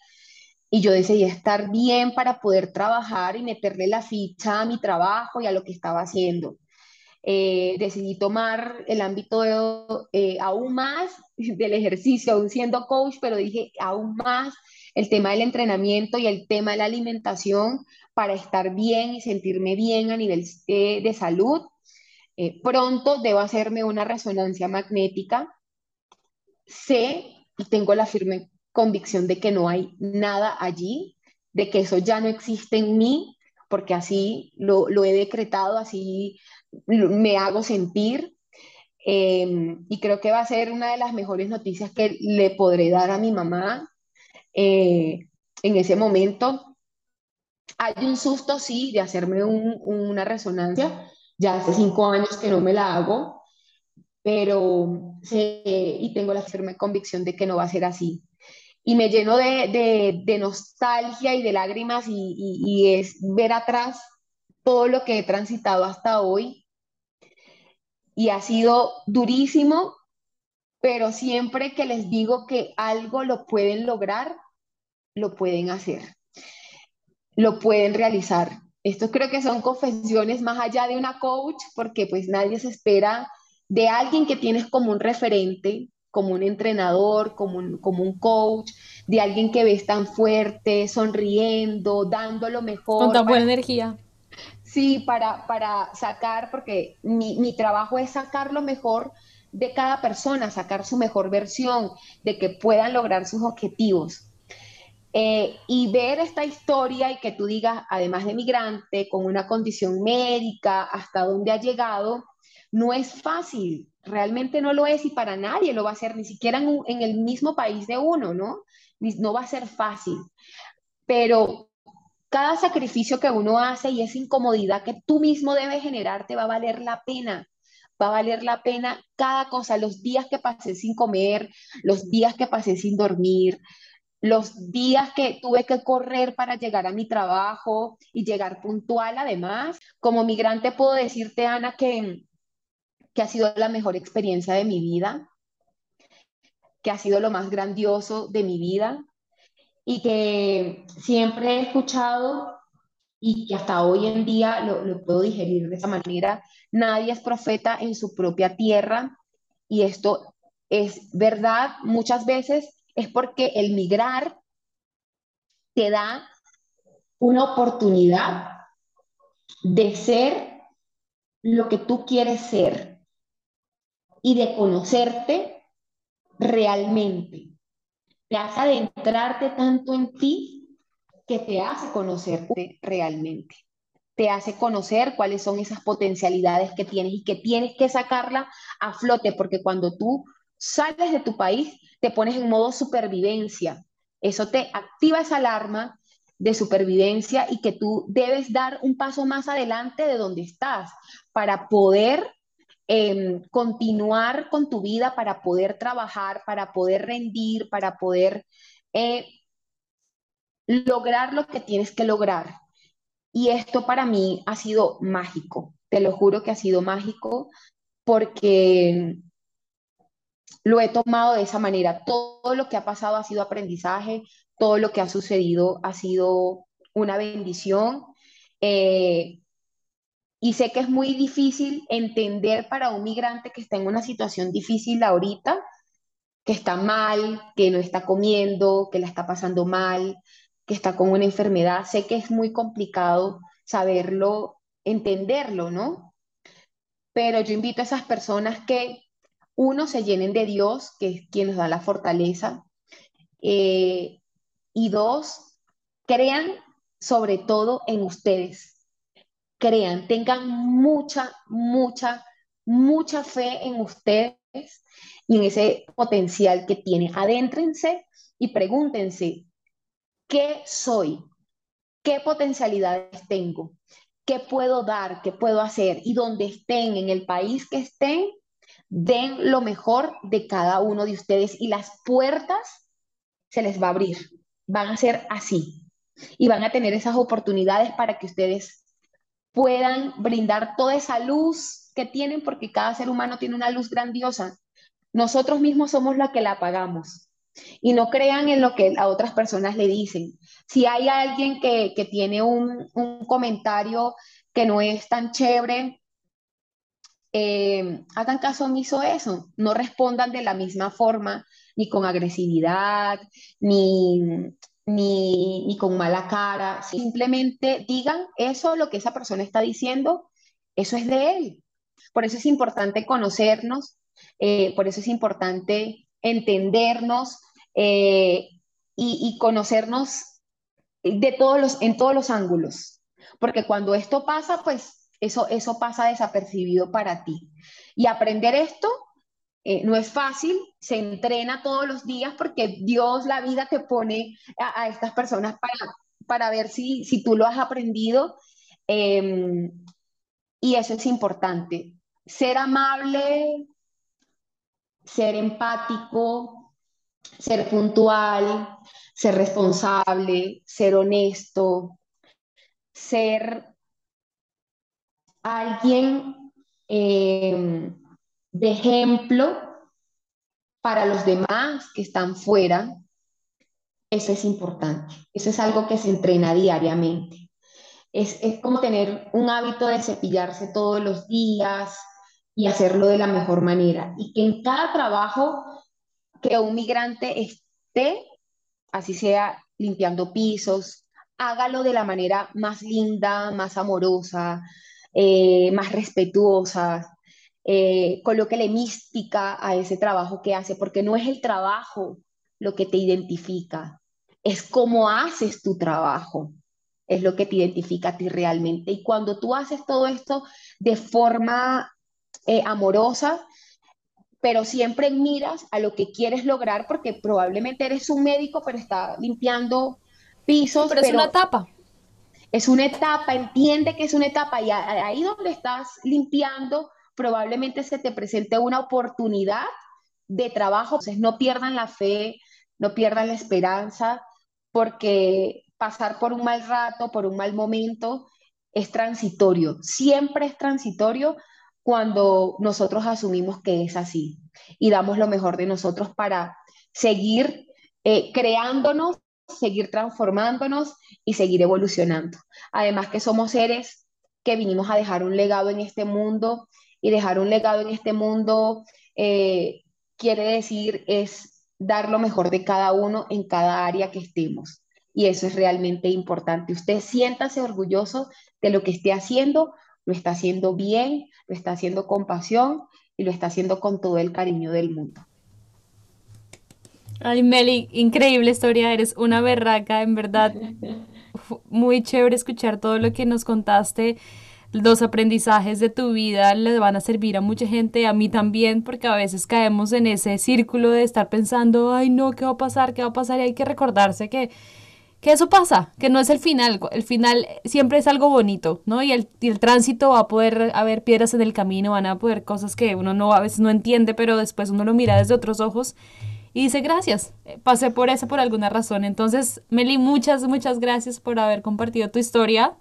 y yo decidí estar bien para poder trabajar y meterle la ficha a mi trabajo y a lo que estaba haciendo. Eh, decidí tomar el ámbito eh, aún más del ejercicio, aún siendo coach, pero dije aún más el tema del entrenamiento y el tema de la alimentación para estar bien y sentirme bien a nivel eh, de salud. pronto debo hacerme una resonancia magnética sé y tengo la firme convicción de que no hay nada allí, de que eso ya no existe en mí, porque así lo, he decretado, así me hago sentir. Em, y creo que va a ser una de las mejores noticias que le podré dar a mi mamá eh, en ese momento. Hay un susto, sí, de hacerme una resonancia. Ya hace cinco años que no me la hago, pero sé, y tengo la firme convicción de que no va a ser así. Y me lleno de, de, nostalgia y de lágrimas y, y, es ver atrás todo lo que he transitado hasta hoy. Y ha sido durísimo, pero siempre que les digo que algo lo pueden lograr, lo pueden hacer, lo pueden realizar. Esto creo que son confesiones más allá de una coach, porque pues nadie se espera de alguien que tienes como un referente, como un entrenador, como un, como un coach, de alguien que ves tan fuerte, sonriendo, dando lo mejor. Con tan buena energía. Sí, para, para sacar, porque mi, mi trabajo es sacar lo mejor de cada persona, sacar su mejor versión, de que puedan lograr sus objetivos. Eh, y ver esta historia y que tú digas, además de migrante, con una condición médica, hasta dónde ha llegado, no es fácil, realmente no lo es y para nadie lo va a hacer, ni siquiera en, el mismo país de uno, ¿no? no va a ser fácil, pero cada sacrificio que uno hace y esa incomodidad que tú mismo debes generar te va a valer la pena. Va a valer la pena cada cosa, los días que pasé sin comer, los días que pasé sin dormir, los días que tuve que correr para llegar a mi trabajo y llegar puntual además. Como migrante puedo decirte, Ana, que que ha sido la mejor experiencia de mi vida, que ha sido lo más grandioso de mi vida y que siempre he escuchado y que hasta hoy en día lo, puedo digerir de esa manera, nadie es profeta en su propia tierra y esto es verdad muchas veces es porque el migrar te da una oportunidad de ser lo que tú quieres ser, y de conocerte realmente. Te hace adentrarte tanto en ti que te hace conocerte realmente. Te hace conocer cuáles son esas potencialidades que tienes y que tienes que sacarla a flote, porque cuando tú sales de tu país, te pones en modo supervivencia. Eso te activa esa alarma de supervivencia y que tú debes dar un paso más adelante de donde estás para poder Em, continuar con tu vida para poder trabajar, para poder rendir, para poder eh, lograr lo que tienes que lograr. Y esto para mí ha sido mágico, te lo juro que ha sido mágico porque lo he tomado de esa manera. Todo lo que ha pasado ha sido aprendizaje, todo lo que ha sucedido ha sido una bendición. Eh, y sé que es muy difícil entender para un migrante que está en una situación difícil ahorita, que está mal, que no está comiendo, que la está pasando mal, que está con una enfermedad. Sé que es muy complicado saberlo, entenderlo, ¿no? Pero yo invito a esas personas que, uno, se llenen de Dios, que es quien nos da la fortaleza, eh, y dos, crean sobre todo en ustedes crean, tengan mucha, mucha, mucha fe en ustedes y en ese potencial que tiene. Adéntrense y pregúntense, ¿qué soy? ¿Qué potencialidades tengo? ¿Qué puedo dar? ¿Qué puedo hacer? Y donde estén, en el país que estén, den lo mejor de cada uno de ustedes y las puertas se les va a abrir. Van a ser así y van a tener esas oportunidades para que ustedes puedan brindar toda esa luz que tienen porque cada ser humano tiene una luz grandiosa. Nosotros mismos somos los que la apagamos. Y no crean en lo que a otras personas le dicen. Si hay alguien que, tiene un, comentario que no es tan chévere, eh, hagan caso omiso eso. No respondan de la misma forma, ni con agresividad, ni, ni, ni con mala cara. Simplemente digan eso, lo que esa persona está diciendo, eso es de él. Por eso es importante conocernos, eh, por eso es importante entendernos eh, y, conocernos de todos los, en todos los ángulos. Porque cuando esto pasa, pues eso, eso pasa desapercibido para ti. Y aprender esto eh, no es fácil, se entrena todos los días porque Dios, la vida te pone a, estas personas para, para ver si, si tú lo has aprendido. Em, y eso es importante. Ser amable, ser empático, ser puntual, ser responsable, ser honesto, ser alguien eh, de ejemplo para los demás que están fuera, eso es importante. Eso es algo que se entrena diariamente. Es, es como tener un hábito de cepillarse todos los días, y hacerlo de la mejor manera. Y que en cada trabajo que un migrante esté, así sea limpiando pisos, hágalo de la manera más linda, más amorosa, eh, más respetuosa, eh, colóquele mística a ese trabajo que hace, porque no es el trabajo lo que te identifica, es cómo haces tu trabajo, es lo que te identifica a ti realmente. Y cuando tú haces todo esto de forma eh, amorosa, pero siempre miras a lo que quieres lograr porque probablemente eres un médico, pero está limpiando pisos. pero, es una etapa. Es una etapa, entiende que es una etapa y ahí donde estás limpiando, probablemente se te presente una oportunidad de trabajo. Entonces, no pierdan la fe, no pierdan la esperanza, porque pasar por un mal rato, por un mal momento, es transitorio, siempre es transitorio, cuando nosotros asumimos que es así y damos lo mejor de nosotros para seguir eh, creándonos, seguir transformándonos y seguir evolucionando. Además que somos seres que vinimos a dejar un legado en este mundo y dejar un legado en este mundo eh, quiere decir es dar lo mejor de cada uno en cada área que estemos. Y eso es realmente importante. Usted siéntase orgulloso de lo que esté haciendo lo está haciendo bien, lo está haciendo con pasión y lo está haciendo con todo el cariño del mundo. Ay, Meli, increíble historia, eres una berraca, en verdad. Muy chévere escuchar todo lo que nos contaste. Los aprendizajes de tu vida le van a servir a mucha gente, a mí también, porque a veces caemos en ese círculo de estar pensando, ay no, ¿qué va a pasar? ¿Qué va a pasar? Y hay que recordarse que que eso pasa, que no es el final, el final siempre es algo bonito, ¿no? Y el, el, tránsito va a poder haber piedras en el camino, van a poder cosas que uno no a veces no entiende, pero después uno lo mira desde otros ojos y dice gracias, eh, pasé por eso por alguna razón. Entonces, Meli, muchas, muchas gracias por haber compartido tu historia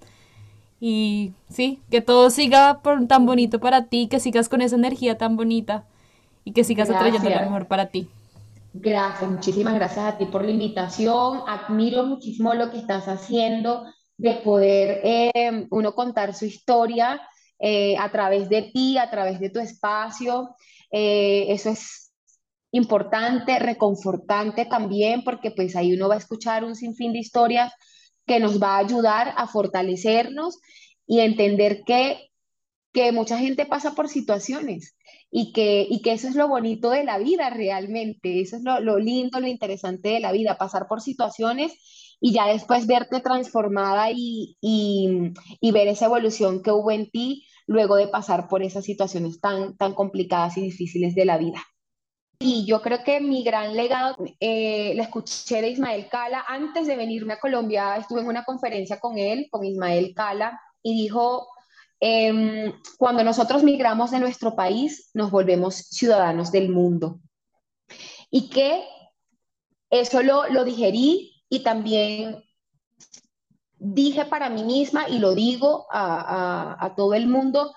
y sí, que todo siga por, tan bonito para ti, que sigas con esa energía tan bonita y que sigas atrayendo lo mejor para ti. Gracias, muchísimas gracias a ti por la invitación. Admiro muchísimo lo que estás haciendo de poder eh, uno contar su historia eh, a través de ti, a través de tu espacio. Eh, eso es importante, reconfortante también, porque pues ahí uno va a escuchar un sinfín de historias que nos va a ayudar a fortalecernos y entender que, que mucha gente pasa por situaciones y que, y que eso es lo bonito de la vida realmente, eso es lo, lo lindo, lo interesante de la vida, pasar por situaciones y ya después verte transformada y, y, y, ver esa evolución que hubo en ti, luego de pasar por esas situaciones tan, tan complicadas y difíciles de la vida. Y yo creo que mi gran legado, eh, la escuché de Ismael Cala. Antes de venirme a Colombia, estuve en una conferencia con él, con Ismael Cala, y dijo, em, cuando nosotros migramos de nuestro país, nos volvemos ciudadanos del mundo. Y que eso lo, lo digerí y también dije para mí misma y lo digo a, a todo el mundo,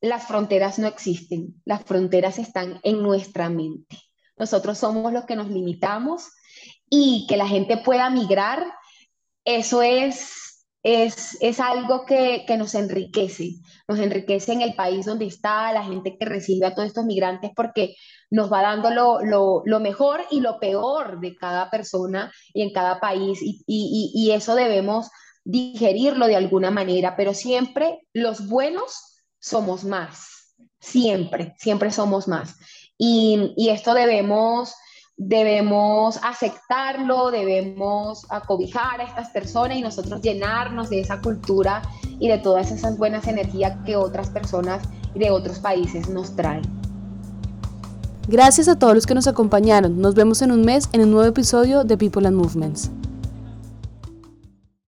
las fronteras no existen, las fronteras están en nuestra mente. Nosotros somos los que nos limitamos y que la gente pueda migrar, eso es, es, es algo que, que, nos enriquece, nos enriquece en el país donde está, la gente que recibe a todos estos migrantes, porque nos va dando lo, lo, lo mejor y lo peor de cada persona y en cada país, y, y, y eso debemos digerirlo de alguna manera, pero siempre los buenos somos más, siempre, siempre somos más. Y, y esto debemos, debemos aceptarlo, debemos acobijar a estas personas y nosotros llenarnos de esa cultura y de todas esas buenas energías que otras personas de otros países nos traen. Gracias a todos los que nos acompañaron. Nos vemos en un mes en un nuevo episodio de People and Movements.